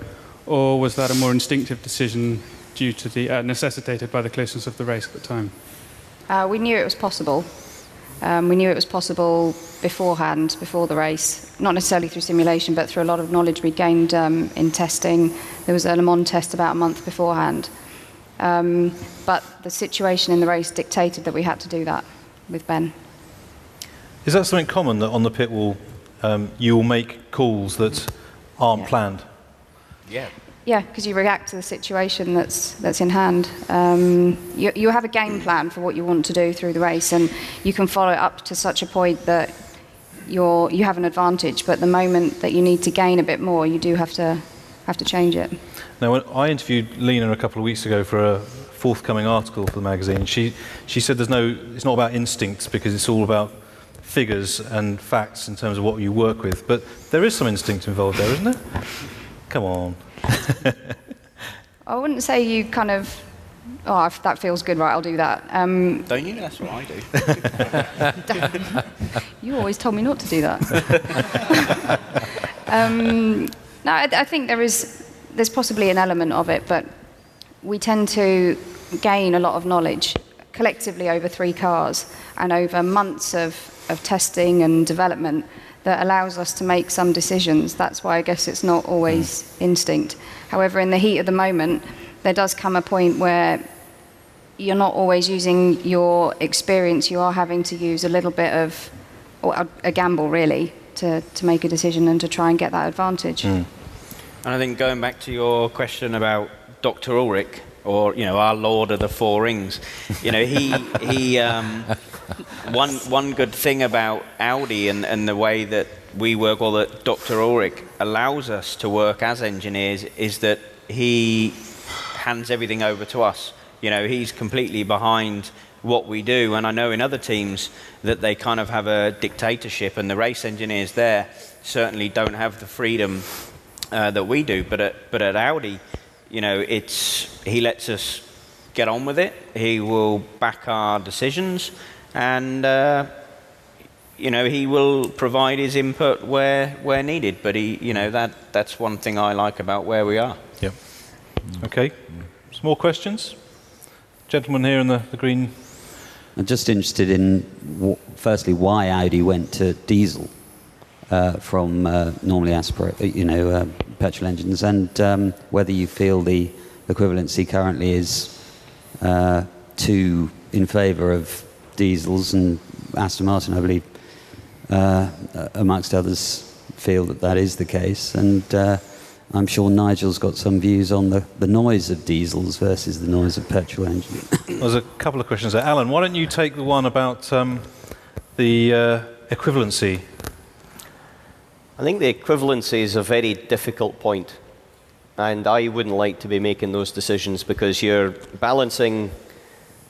[SPEAKER 9] Or was that a more instinctive decision due to the uh, necessitated by the closeness of the race at the time?
[SPEAKER 7] Uh, we knew it was possible. Um, we knew it was possible beforehand, before the race, not necessarily through simulation, but through a lot of knowledge we gained um, in testing. There was a Le Mans test about a month beforehand. Um, but the situation in the race dictated that we had to do that with Ben.
[SPEAKER 1] Is that something common that on the pit wall um, you will make calls that aren't
[SPEAKER 7] Yeah.
[SPEAKER 1] planned?
[SPEAKER 3] Yeah.
[SPEAKER 7] Yeah, because you react to the situation that's that's in hand. Um, you, you have a game plan for what you want to do through the race, and you can follow it up to such a point that you're you have an advantage. But the moment that you need to gain a bit more, you do have to have to change it.
[SPEAKER 1] Now, when I interviewed Leena a couple of weeks ago for a forthcoming article for the magazine, she, she said there's no, it's not about instincts because it's all about figures and facts in terms of what you work with. But there is some instinct involved there, isn't there? Come on.
[SPEAKER 7] I wouldn't say you kind of oh, if that feels good, right, I'll do that. Um,
[SPEAKER 3] Don't you? That's what I do.
[SPEAKER 7] you always told me not to do that. um, no, I, I think there is there's possibly an element of it, but we tend to gain a lot of knowledge collectively over three cars and over months of, of testing and development that allows us to make some decisions. That's why I guess it's not always mm. instinct. However, in the heat of the moment, there does come a point where you're not always using your experience, you are having to use a little bit of or a, a gamble, really, to, to make a decision and to try and get that advantage. Mm.
[SPEAKER 3] And I think going back to your question about Dr. Ullrich, or you know, our Lord of the Four Rings, you know, he he. Um, one one good thing about Audi and, and the way that we work, or that Dr. Ullrich allows us to work as engineers, is that he hands everything over to us. You know, he's completely behind what we do, and I know in other teams that they kind of have a dictatorship, and the race engineers there certainly don't have the freedom uh, that we do. But at, but at Audi, you know, it's he lets us get on with it. He will back our decisions, and uh, you know he will provide his input where where needed. But he, you know, that that's one thing I like about where we are.
[SPEAKER 1] Yep. Okay. Some more questions? Gentleman here in the, the green.
[SPEAKER 10] I'm just interested in, w- firstly, why Audi went to diesel from uh, normally aspirate, uh, you know, uh, petrol engines, and um, whether you feel the equivalency currently is uh, too in favour of diesels, and Aston Martin, I believe, uh, amongst others, feel that that is the case, and uh, I'm sure Nigel's got some views on the, the noise of diesels versus the noise of petrol engines.
[SPEAKER 1] There's a couple of questions there. Allan, why don't you take the one about um, the uh, equivalency?
[SPEAKER 5] I think the equivalency is a very difficult point, and I wouldn't like to be making those decisions because you're balancing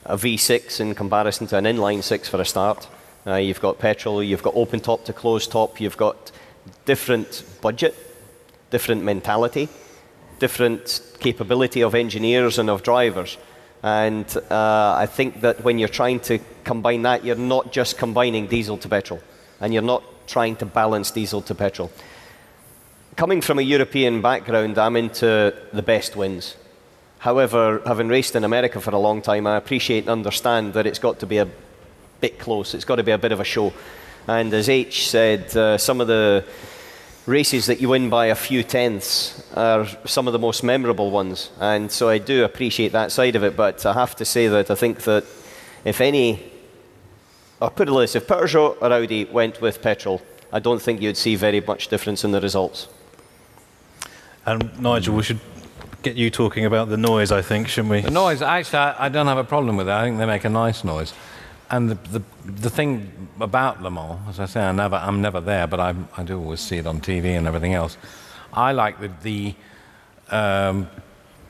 [SPEAKER 5] a V6 in comparison to an inline six for a start. Uh, you've got petrol, you've got open top to closed top, you've got different budget, different mentality, different capability of engineers and of drivers. And uh, I think that when you're trying to combine that, you're not just combining diesel to petrol, and you're not trying to balance diesel to petrol. Coming from a European background, I'm into the best wins. However, having raced in America for a long time, I appreciate and understand that it's got to be a bit close. It's got to be a bit of a show. And as H said, uh, some of the races that you win by a few tenths are some of the most memorable ones. And so I do appreciate that side of it, but I have to say that I think that if any, or put it like this, if Peugeot or Audi went with petrol, I don't think you'd see very much difference in the results.
[SPEAKER 1] And Nigel, we should get you talking about the noise, I think, shouldn't we?
[SPEAKER 6] The noise, actually, I, I don't have a problem with it. I think they make a nice noise. And the, the, the thing about Le Mans, as I say, I never, I'm never there, but I, I do always see it on TV and everything else. I like the, the um,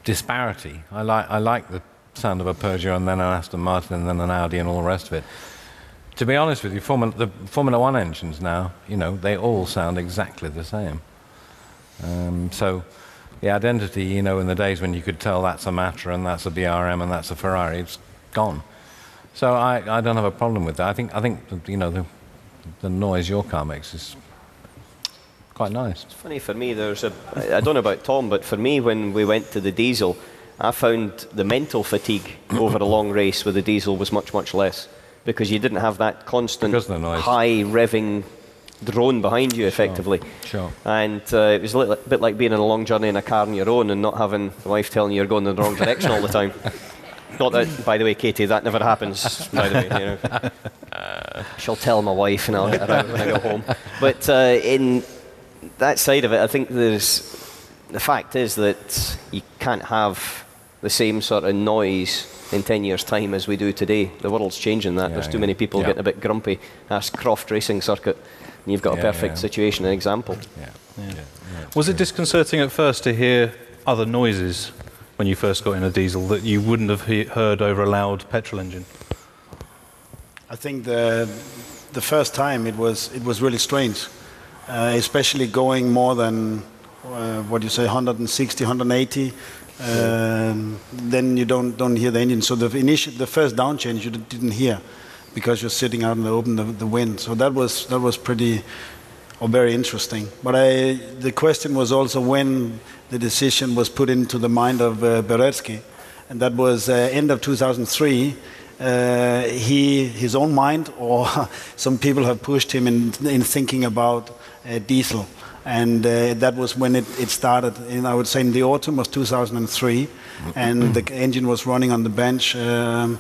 [SPEAKER 6] disparity. I like, I like the sound of a Peugeot and then an Aston Martin and then an Audi and all the rest of it. To be honest with you, Formula, the Formula One engines now, you know, they all sound exactly the same. Um, so the identity, you know, in the days when you could tell that's a Matra and that's a BRM and that's a Ferrari, it's gone. So I, I don't have a problem with that. I think, I think you know, the, the noise your car makes is quite nice.
[SPEAKER 5] It's funny for me, there's a, I don't know about Tom, but for me, when we went to the diesel, I found the mental fatigue over a long race with the diesel was much, much less because you didn't have that constant
[SPEAKER 6] Because of the noise.
[SPEAKER 5] high revving drone behind you effectively.
[SPEAKER 6] Sure.
[SPEAKER 5] And uh, it was a little bit like being on a long journey in a car on your own and not having the wife telling you you're going in the wrong direction all the time. Not that, by the way, Katie, that never happens. By the way, you know. Uh, she'll tell my wife, and I'll get her out when I go home. But uh, in that side of it, I think there's the fact is that you can't have the same sort of noise in 10 years' time as we do today. The world's changing that.
[SPEAKER 6] Yeah,
[SPEAKER 5] There's too
[SPEAKER 6] yeah.
[SPEAKER 5] many people
[SPEAKER 6] Yeah.
[SPEAKER 5] getting a bit grumpy. Ask Croft Racing Circuit, and you've got a perfect
[SPEAKER 6] yeah.
[SPEAKER 5] situation and example.
[SPEAKER 6] Yeah.
[SPEAKER 1] Was it disconcerting at first to hear other noises when you first got in a diesel that you wouldn't have he- heard over a loud petrol engine?
[SPEAKER 4] I think the the first time it was it was really strange, uh, especially going more than uh, what do you say 160, 180. Um, then you don't don't hear the engine. So the initial, the first down change you didn't hear because you're sitting out in the open the, the wind. So that was that was pretty or very interesting. But I, the question was also when the decision was put into the mind of uh, Baretzky, and that was uh, end of 2003. Uh, he, his own mind, or some people have pushed him in, in thinking about uh, diesel and uh, that was when it, it started. In, I would say in the autumn of 2003, and the engine was running on the bench um,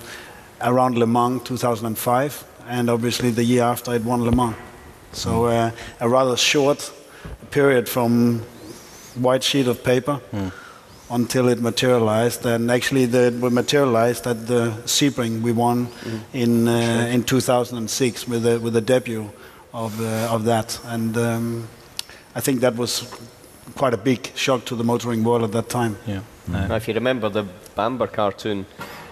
[SPEAKER 4] around Le Mans 2005, and obviously the year after it won Le Mans. So uh, a rather short period from white sheet of paper
[SPEAKER 1] Mm.
[SPEAKER 4] until it materialized, and actually the, it materialized at the Sebring we won in uh, in 2006 with the with the debut of uh, of that, and um, I think that was quite a big shock to the motoring world at that time.
[SPEAKER 1] Yeah.
[SPEAKER 5] Now, if you remember, the Bamber cartoon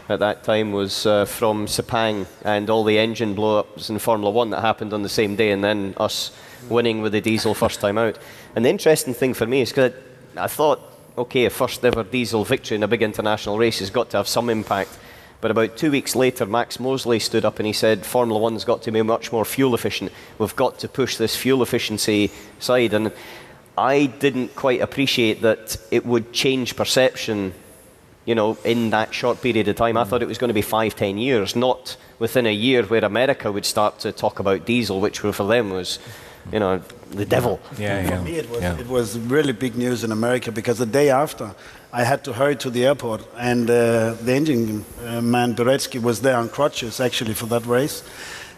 [SPEAKER 5] at that time was uh, from Sepang and all the engine blow-ups in Formula One that happened on the same day, and then us winning with the diesel first time out. And the interesting thing for me is because I, I thought, okay, a first ever diesel victory in a big international race has got to have some impact. But about two weeks later, Max Mosley stood up and he said, Formula One's got to be much more fuel efficient. We've got to push this fuel efficiency side. And I didn't quite appreciate that it would change perception, you know, in that short period of time. I mm. thought it was going to be five, ten years, not within a year where America would start to talk about diesel, which were for them was, you know, the devil.
[SPEAKER 6] Yeah, yeah.
[SPEAKER 4] For me, it was,
[SPEAKER 6] yeah.
[SPEAKER 4] it was really big news in America because the day after, I had to hurry to the airport, and uh, the engine uh, man Baretzky was there on crutches actually for that race,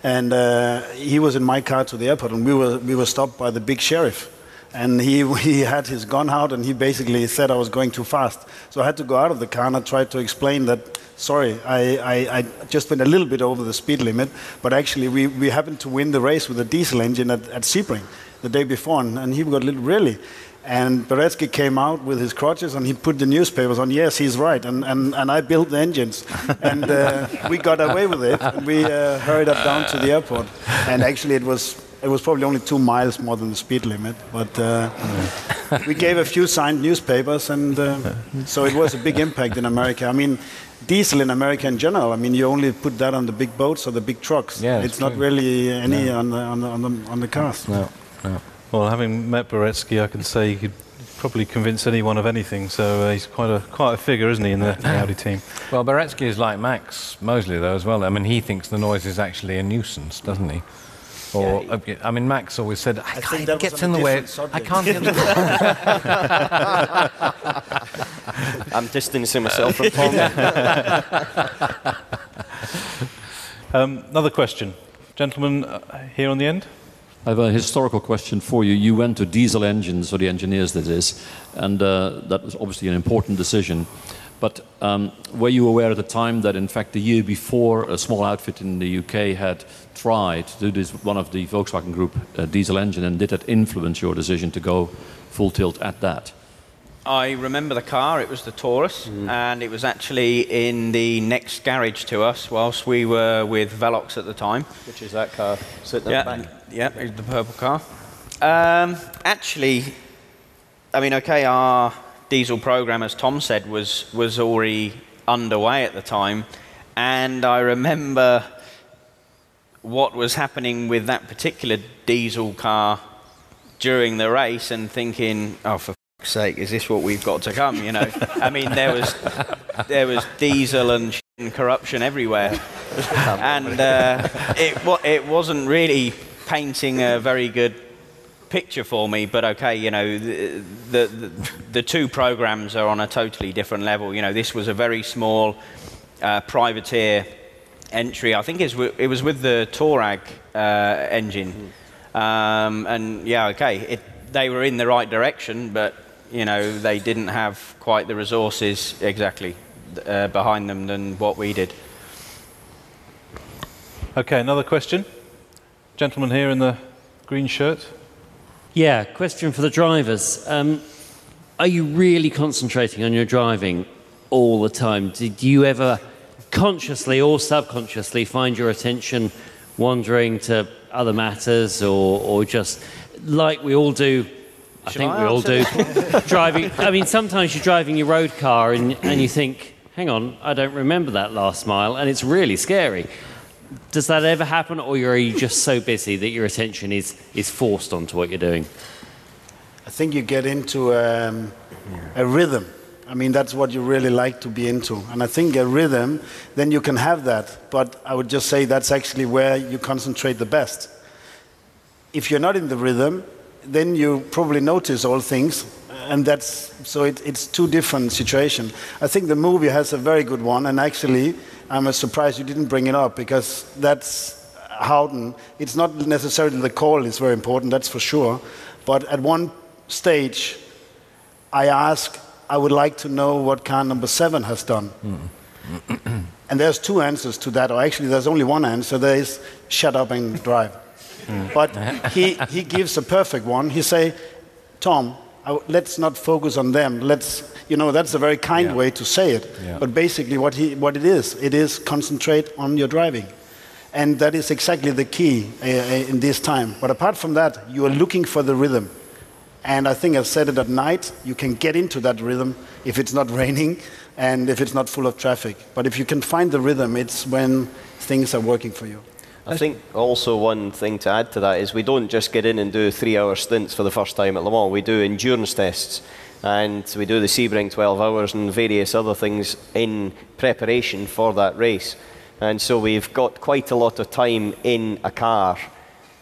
[SPEAKER 4] and uh, he was in my car to the airport, and we were we were stopped by the big sheriff, and he he had his gun out, and he basically said I was going too fast, so I had to go out of the car, and I tried to explain that. Sorry, I, I, I just went a little bit over the speed limit, but actually we, we happened to win the race with a diesel engine at, at Sebring the day before, and, and he got a little really. And Baretzky came out with his crutches and he put the newspapers on. Yes, he's right. And, and, and I built the engines. And uh, we got away with it. And we uh, hurried up down to the airport. And actually, it was, it was probably only two miles more than the speed limit. But uh, we gave a few signed newspapers. And uh, so it was a big impact in America. I mean, diesel in America in general, I mean, you only put that on the big boats or the big trucks.
[SPEAKER 6] Yeah,
[SPEAKER 4] it's
[SPEAKER 6] it's
[SPEAKER 4] not really any on, the, on, the, on, the, on the cars.
[SPEAKER 6] No, no.
[SPEAKER 1] Well, having met Baretzky, I can say he could probably convince anyone of anything. So uh, he's quite a quite a figure, isn't he, in the, the Audi team?
[SPEAKER 6] Well, Baretzky is like Max Mosley, though, as well. I mean, he thinks the noise is actually a nuisance, doesn't he? Or, uh, I mean, Max always said, I
[SPEAKER 4] think
[SPEAKER 6] can't,
[SPEAKER 4] that
[SPEAKER 6] it gets in the way.
[SPEAKER 4] different
[SPEAKER 6] I
[SPEAKER 4] subject.
[SPEAKER 6] can't get in the
[SPEAKER 5] I'm distancing myself from Tom.
[SPEAKER 1] Um, another question, gentlemen, uh, here on the end.
[SPEAKER 8] I have a historical question for you. You went to diesel engines, or the engineers that is, and uh, that was obviously an important decision. But um, were you aware at the time that, in fact, the year before, a small outfit in the UK had tried to do this, one of the Volkswagen Group uh, diesel engine, and did that influence your decision to go full tilt at that?
[SPEAKER 3] I remember the car, it was the Taurus, and it was actually in the next garage to us whilst we were with Veloqx at the time.
[SPEAKER 5] Which is that car sitting
[SPEAKER 3] yeah,
[SPEAKER 5] at the back.
[SPEAKER 3] Yeah, the purple car. Um, actually, I mean, okay, our diesel program, as Tom said, was, was already underway at the time, and I remember what was happening with that particular diesel car during the race and thinking, oh, for fuck's sake, is this what we've got to come? You know, I mean, there was there was diesel and, corruption everywhere, and uh, it wa- it wasn't really painting a very good picture for me. But okay, you know, the the, the, two programs are on a totally different level. You know, this was a very small uh, privateer entry. I think it was with the Touareg uh, engine. Um, and yeah, okay, it, they were in the right direction, but you know they didn't have quite the resources exactly uh, behind them than what we did.
[SPEAKER 1] Okay, another question. Gentleman here in the green shirt.
[SPEAKER 11] Yeah, question for the drivers. Um, are you really concentrating on your driving all the time? Did you ever consciously or subconsciously find your attention wandering to other matters or, or just like we all do I
[SPEAKER 3] Should
[SPEAKER 11] think
[SPEAKER 3] I
[SPEAKER 11] we all do. driving. I mean, sometimes you're driving your road car and, and you think, hang on, I don't remember that last mile, and it's really scary. Does that ever happen, or are you just so busy that your attention is, is forced onto what you're doing?
[SPEAKER 4] I think you get into um, a rhythm. I mean, that's what you really like to be into. And I think a rhythm, then you can have that. But I would just say that's actually where you concentrate the best. If you're not in the rhythm, then you probably notice all things. And that's so it, it's two different situations. I think the movie has a very good one. And actually, I'm a surprised you didn't bring it up because that's Howden. It's not necessarily the call is very important, that's for sure. But at one stage, I ask, I would like to know what car number seven has done. Mm. and there's two answers to that, or actually, there's only one answer. There is shut up and drive. Mm. But he, he gives a perfect one. He say, Tom, let's not focus on them. Let's, you know, that's a very kind way to say it.
[SPEAKER 6] Yeah.
[SPEAKER 4] But basically, what, he, what it is, it is concentrate on your driving. And that is exactly the key uh, uh, in this time. But apart from that, you are looking for the rhythm. And I think I've said it at night, you can get into that rhythm if it's not raining and if it's not full of traffic. But if you can find the rhythm, it's when things are working for you.
[SPEAKER 5] I think also one thing to add to that is we don't just get in and do three hour stints for the first time at Le Mans. We do endurance tests and we do the Sebring 12 hours and various other things in preparation for that race. And so we've got quite a lot of time in a car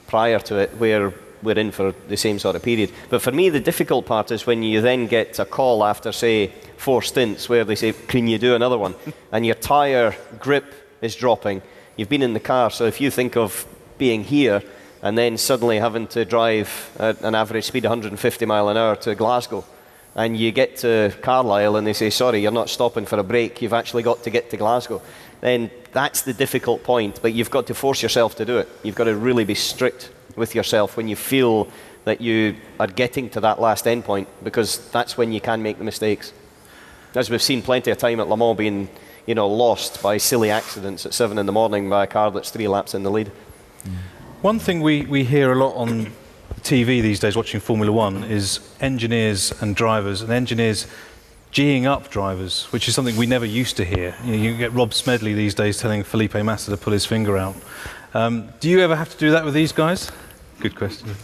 [SPEAKER 5] prior to it where we're in for the same sort of period. But for me, the difficult part is when you then get a call after, say, four stints where they say, Can you do another one? and your tyre grip is dropping. You've been in the car, so if you think of being here and then suddenly having to drive at an average speed 150 mile an hour to Glasgow, and you get to Carlisle and they say, Sorry, you're not stopping for a break, you've actually got to get to Glasgow, then that's the difficult point. But you've got to force yourself to do it. You've got to really be strict with yourself when you feel that you are getting to that last endpoint, because that's when you can make the mistakes. As we've seen plenty of time at Le Mans being you know, lost by silly accidents at seven in the morning by a car that's three laps in the lead.
[SPEAKER 1] One thing we, we hear a lot on TV these days watching Formula One is engineers and drivers, and engineers geeing up drivers, which is something we never used to hear. You, know, you get Rob Smedley these days telling Felipe Massa to pull his finger out. Um, do you ever have to do that with these guys? Good question.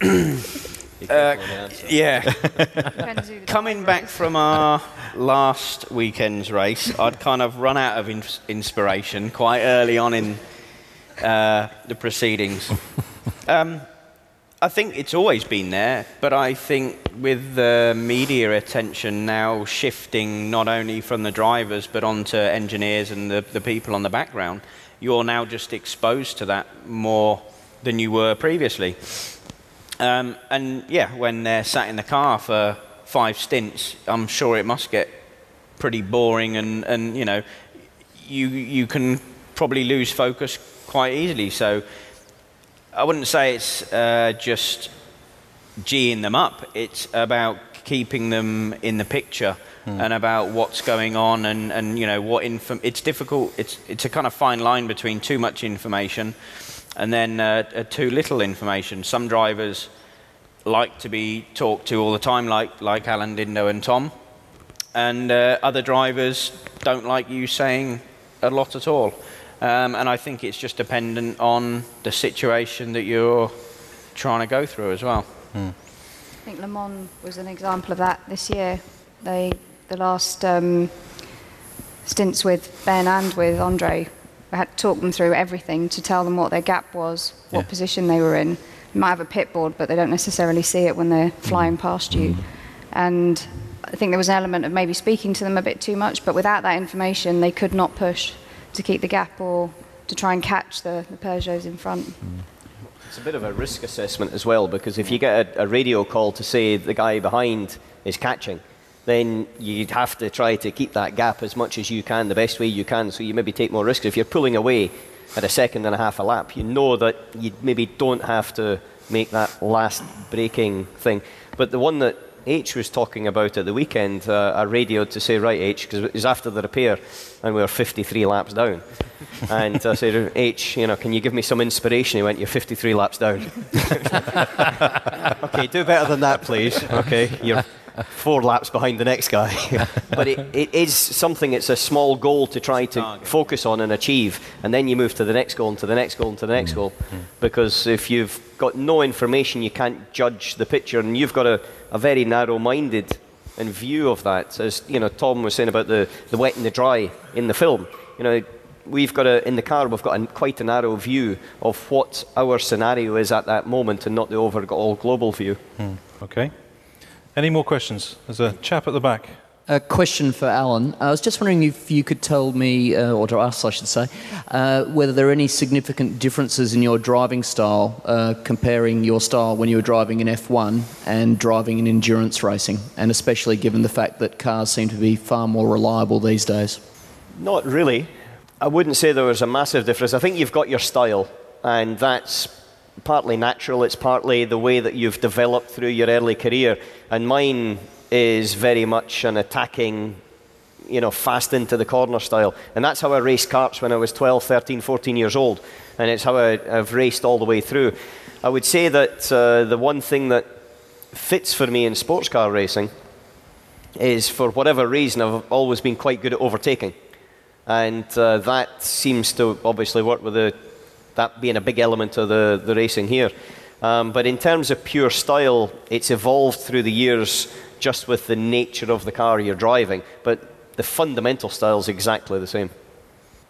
[SPEAKER 3] Uh, yeah. Coming back from our last weekend's race, I'd kind of run out of ins- inspiration quite early on in uh, the proceedings. Um, I think it's always been there, but I think with the media attention now shifting not only from the drivers but onto engineers and the, the people on the background, you're now just exposed to that more than you were previously. Um, and yeah, when they're sat in the car for five stints, I'm sure it must get pretty boring, and, and you know, you you can probably lose focus quite easily. So I wouldn't say it's uh, just geeing them up. It's about keeping them in the picture and about what's going on, and, and you know what info. It's difficult. It's it's a kind of fine line between too much information and then uh, uh, too little information. Some drivers like to be talked to all the time, like, like Allan Dindo and Tom, and uh, other drivers don't like you saying a lot at all. Um, and I think it's just dependent on the situation that you're trying to go through as well.
[SPEAKER 7] I think Le Mans was an example of that this year. They, the last um, stints with Ben and with Andre, I had to talk them through everything to tell them what their gap was, what
[SPEAKER 1] Yeah.
[SPEAKER 7] position they were in. You might have a pit board, but they don't necessarily see it when they're mm-hmm. flying past you. Mm-hmm. And I think there was an element of maybe speaking to them a bit too much, but without that information, they could not push to keep the gap or to try and catch the, the Peugeots in front. Mm-hmm.
[SPEAKER 5] It's a bit of a risk assessment as well because if you get a, a radio call to say the guy behind is catching, then you'd have to try to keep that gap as much as you can, the best way you can, so you maybe take more risks. If you're pulling away at a second and a half a lap, you know that you maybe don't have to make that last braking thing. But the one that H was talking about at the weekend. Uh, I radioed to say, right, H, because it was after the repair, and we were 53 laps down. and I said, H, you know, can you give me some inspiration? He went, you're 53 laps down. okay, do better than that, please. Okay, you're four laps behind the next guy. but it, it is something, it's a small goal to try to focus on and achieve, and then you move to the next goal and to the next goal and to the next mm. goal. Mm. Because if you've got no information, you can't judge the picture, and you've got a, a very narrow minded and view of that. As you know, Tom was saying about the, the wet and the dry in the film. You know, we've got a, in the car, we've got a, quite a narrow view of what our scenario is at that moment and not the overall global view. Mm.
[SPEAKER 1] Okay. Any more questions? There's a chap at the back.
[SPEAKER 12] A question for Allan. I was just wondering if you could tell me, uh, or to us, I should say, uh, whether there are any significant differences in your driving style uh, comparing your style when you were driving in F1 and driving in endurance racing, and especially given the fact that cars seem to be far more reliable these days.
[SPEAKER 5] Not really. I wouldn't say there was a massive difference. I think you've got your style, and that's partly natural, it's partly the way that you've developed through your early career. And mine is very much an attacking, you know, fast into the corner style. And that's how I raced karts when I was 12, 13, 14 years old. And it's how I, have raced all the way through. I would say that uh, the one thing that fits for me in sports car racing is for whatever reason, I've always been quite good at overtaking. And uh, that seems to obviously work with the, that being a big element of the, the racing here. Um, but in terms of pure style, it's evolved through the years just with the nature of the car you're driving. But the fundamental style is exactly the same.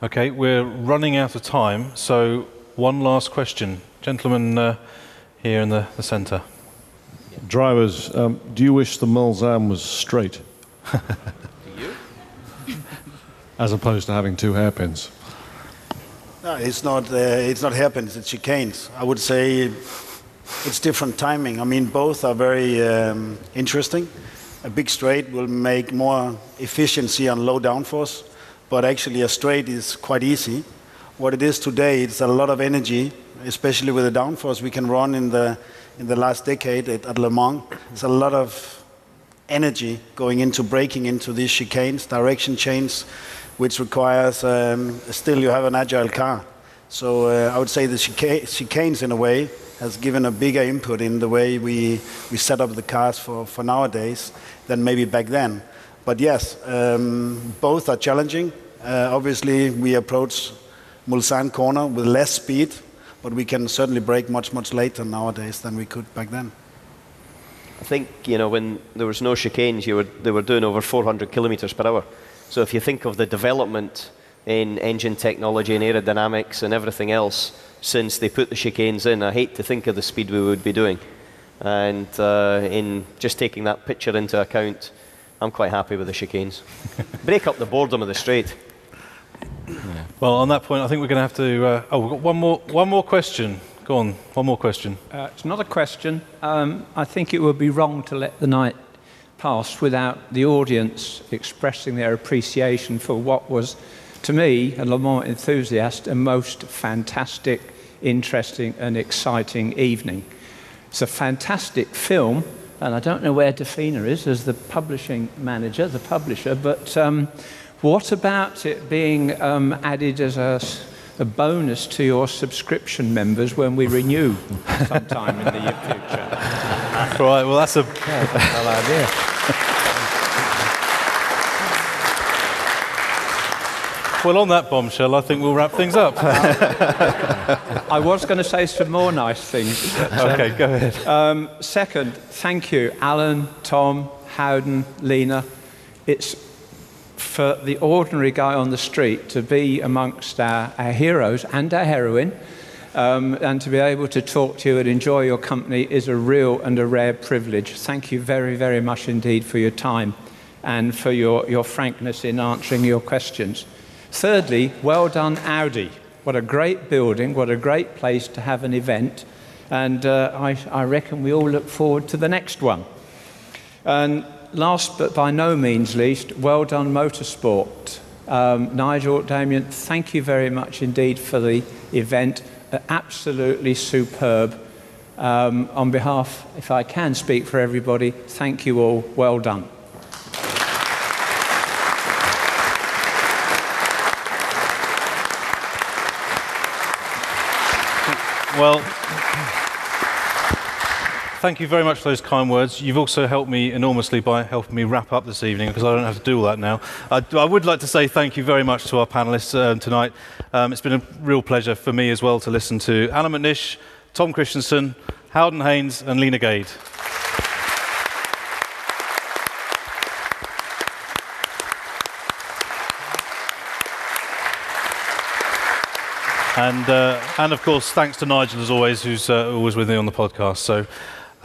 [SPEAKER 1] Okay, we're running out of time, so one last question. Gentleman uh, here in the, the centre.
[SPEAKER 13] Drivers, um, do you wish the Mulsanne was straight? As opposed to having two hairpins.
[SPEAKER 4] No, it's not. Uh, it's not hairpins. It's chicanes. I would say it's different timing. I mean, both are very um, interesting. A big straight will make more efficiency on low downforce, but actually a straight is quite easy. What it is today, it's a lot of energy, especially with the downforce we can run in the in the last decade at, at Le Mans. There's a lot of energy going into braking into these chicanes, direction change, which requires um, still you have an agile car. So uh, I would say the chica- chicanes, in a way, has given a bigger input in the way we, we set up the cars for, for nowadays than maybe back then. But yes, um, both are challenging. Uh, obviously, we approach Mulsanne corner with less speed, but we can certainly brake much, much later nowadays than we could back then.
[SPEAKER 5] I think, you know, when there was no chicanes, you were, they were doing over 400 kilometres per hour. So if you think of the development in engine technology and aerodynamics and everything else since they put the chicanes in, I hate to think of the speed we would be doing. And uh, in just taking that picture into account, I'm quite happy with the chicanes. Break up the boredom of the straight.
[SPEAKER 1] Well, on that point, I think we're going to have to. Uh, oh, we've got one more, one more question. Go on, one more question.
[SPEAKER 14] Uh, it's not a question. Um, I think it would be wrong to let the night pass without the audience expressing their appreciation for what was, to me, a Le Mans enthusiast, a most fantastic, interesting, and exciting evening. It's a fantastic film, and I don't know where Defina is as the publishing manager, the publisher, but um, what about it being um, added as a, a, bonus to your subscription members when we renew sometime in the future?
[SPEAKER 1] Right, well, that's a bad idea. Well, on that bombshell, I think we'll wrap things up.
[SPEAKER 14] I was going to say some more nice things.
[SPEAKER 1] But, um, okay, go ahead.
[SPEAKER 14] Um, second, thank you, Allan, Tom, Howden, Leena. It's for the ordinary guy on the street to be amongst our, our heroes and our heroine. Um, and to be able to talk to you and enjoy your company is a real and a rare privilege. Thank you very, very much indeed for your time and for your, your frankness in answering your questions. Thirdly, well done, Audi. What a great building, what a great place to have an event. And uh, I, I reckon we all look forward to the next one. And last but by no means least, well done, Motorsport. Um, Nigel, Damien, thank you very much indeed for the event. Uh, absolutely superb. Um, on behalf, if I can speak for everybody, thank you all. Well done.
[SPEAKER 1] Well, thank you very much for those kind words. You've also helped me enormously by helping me wrap up this evening because I don't have to do all that now. I, I would like to say thank you very much to our panelists uh, tonight. Um, it's been a real pleasure for me as well to listen to Allan McNish, Tom Kristensen, Howden Haynes, and Leena Gade. And, uh, and of course, thanks to Nigel as always, who's uh, always with me on the podcast. So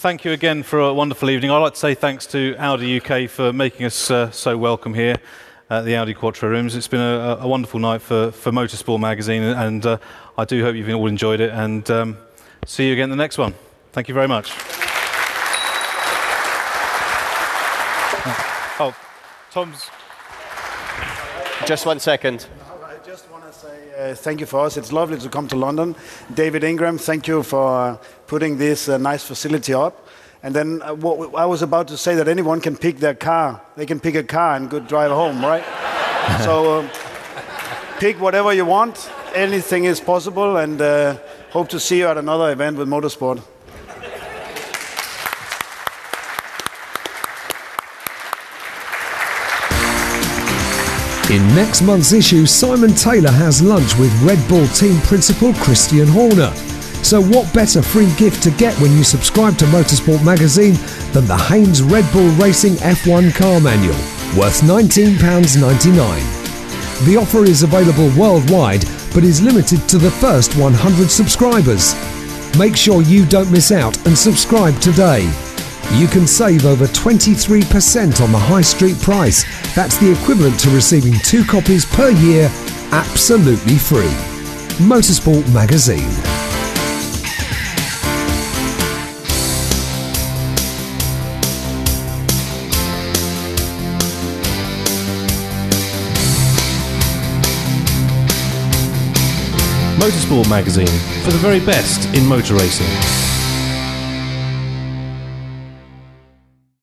[SPEAKER 1] thank you again for a wonderful evening. I'd like to say thanks to Audi UK for making us uh, so welcome here at the Audi Quattro Rooms. It's been a, a wonderful night for, for Motorsport Magazine, and uh, I do hope you've all enjoyed it. And um, see you again in the next one. Thank you very much. Oh, Tom's.
[SPEAKER 5] Just one second.
[SPEAKER 4] I just want to say uh, thank you for us. It's lovely to come to London. David Ingram, thank you for putting this uh, nice facility up. And then uh, what, I was about to say that anyone can pick their car. They can pick a car and go drive home, right? so um, pick whatever you want. Anything is possible. And uh, hope to see you at another event with Motorsport.
[SPEAKER 2] In next month's issue, Simon Taylor has lunch with Red Bull team principal Christian Horner. So, what better free gift to get when you subscribe to Motorsport magazine than the Haynes Red Bull Racing F1 car manual, worth £19.99? The offer is available worldwide but is limited to the first 100 subscribers. Make sure you don't miss out and subscribe today. You can save over 23% on the high street price. That's the equivalent to receiving two copies per year absolutely free. Motorsport Magazine.
[SPEAKER 15] Motorsport Magazine for the very best in motor racing.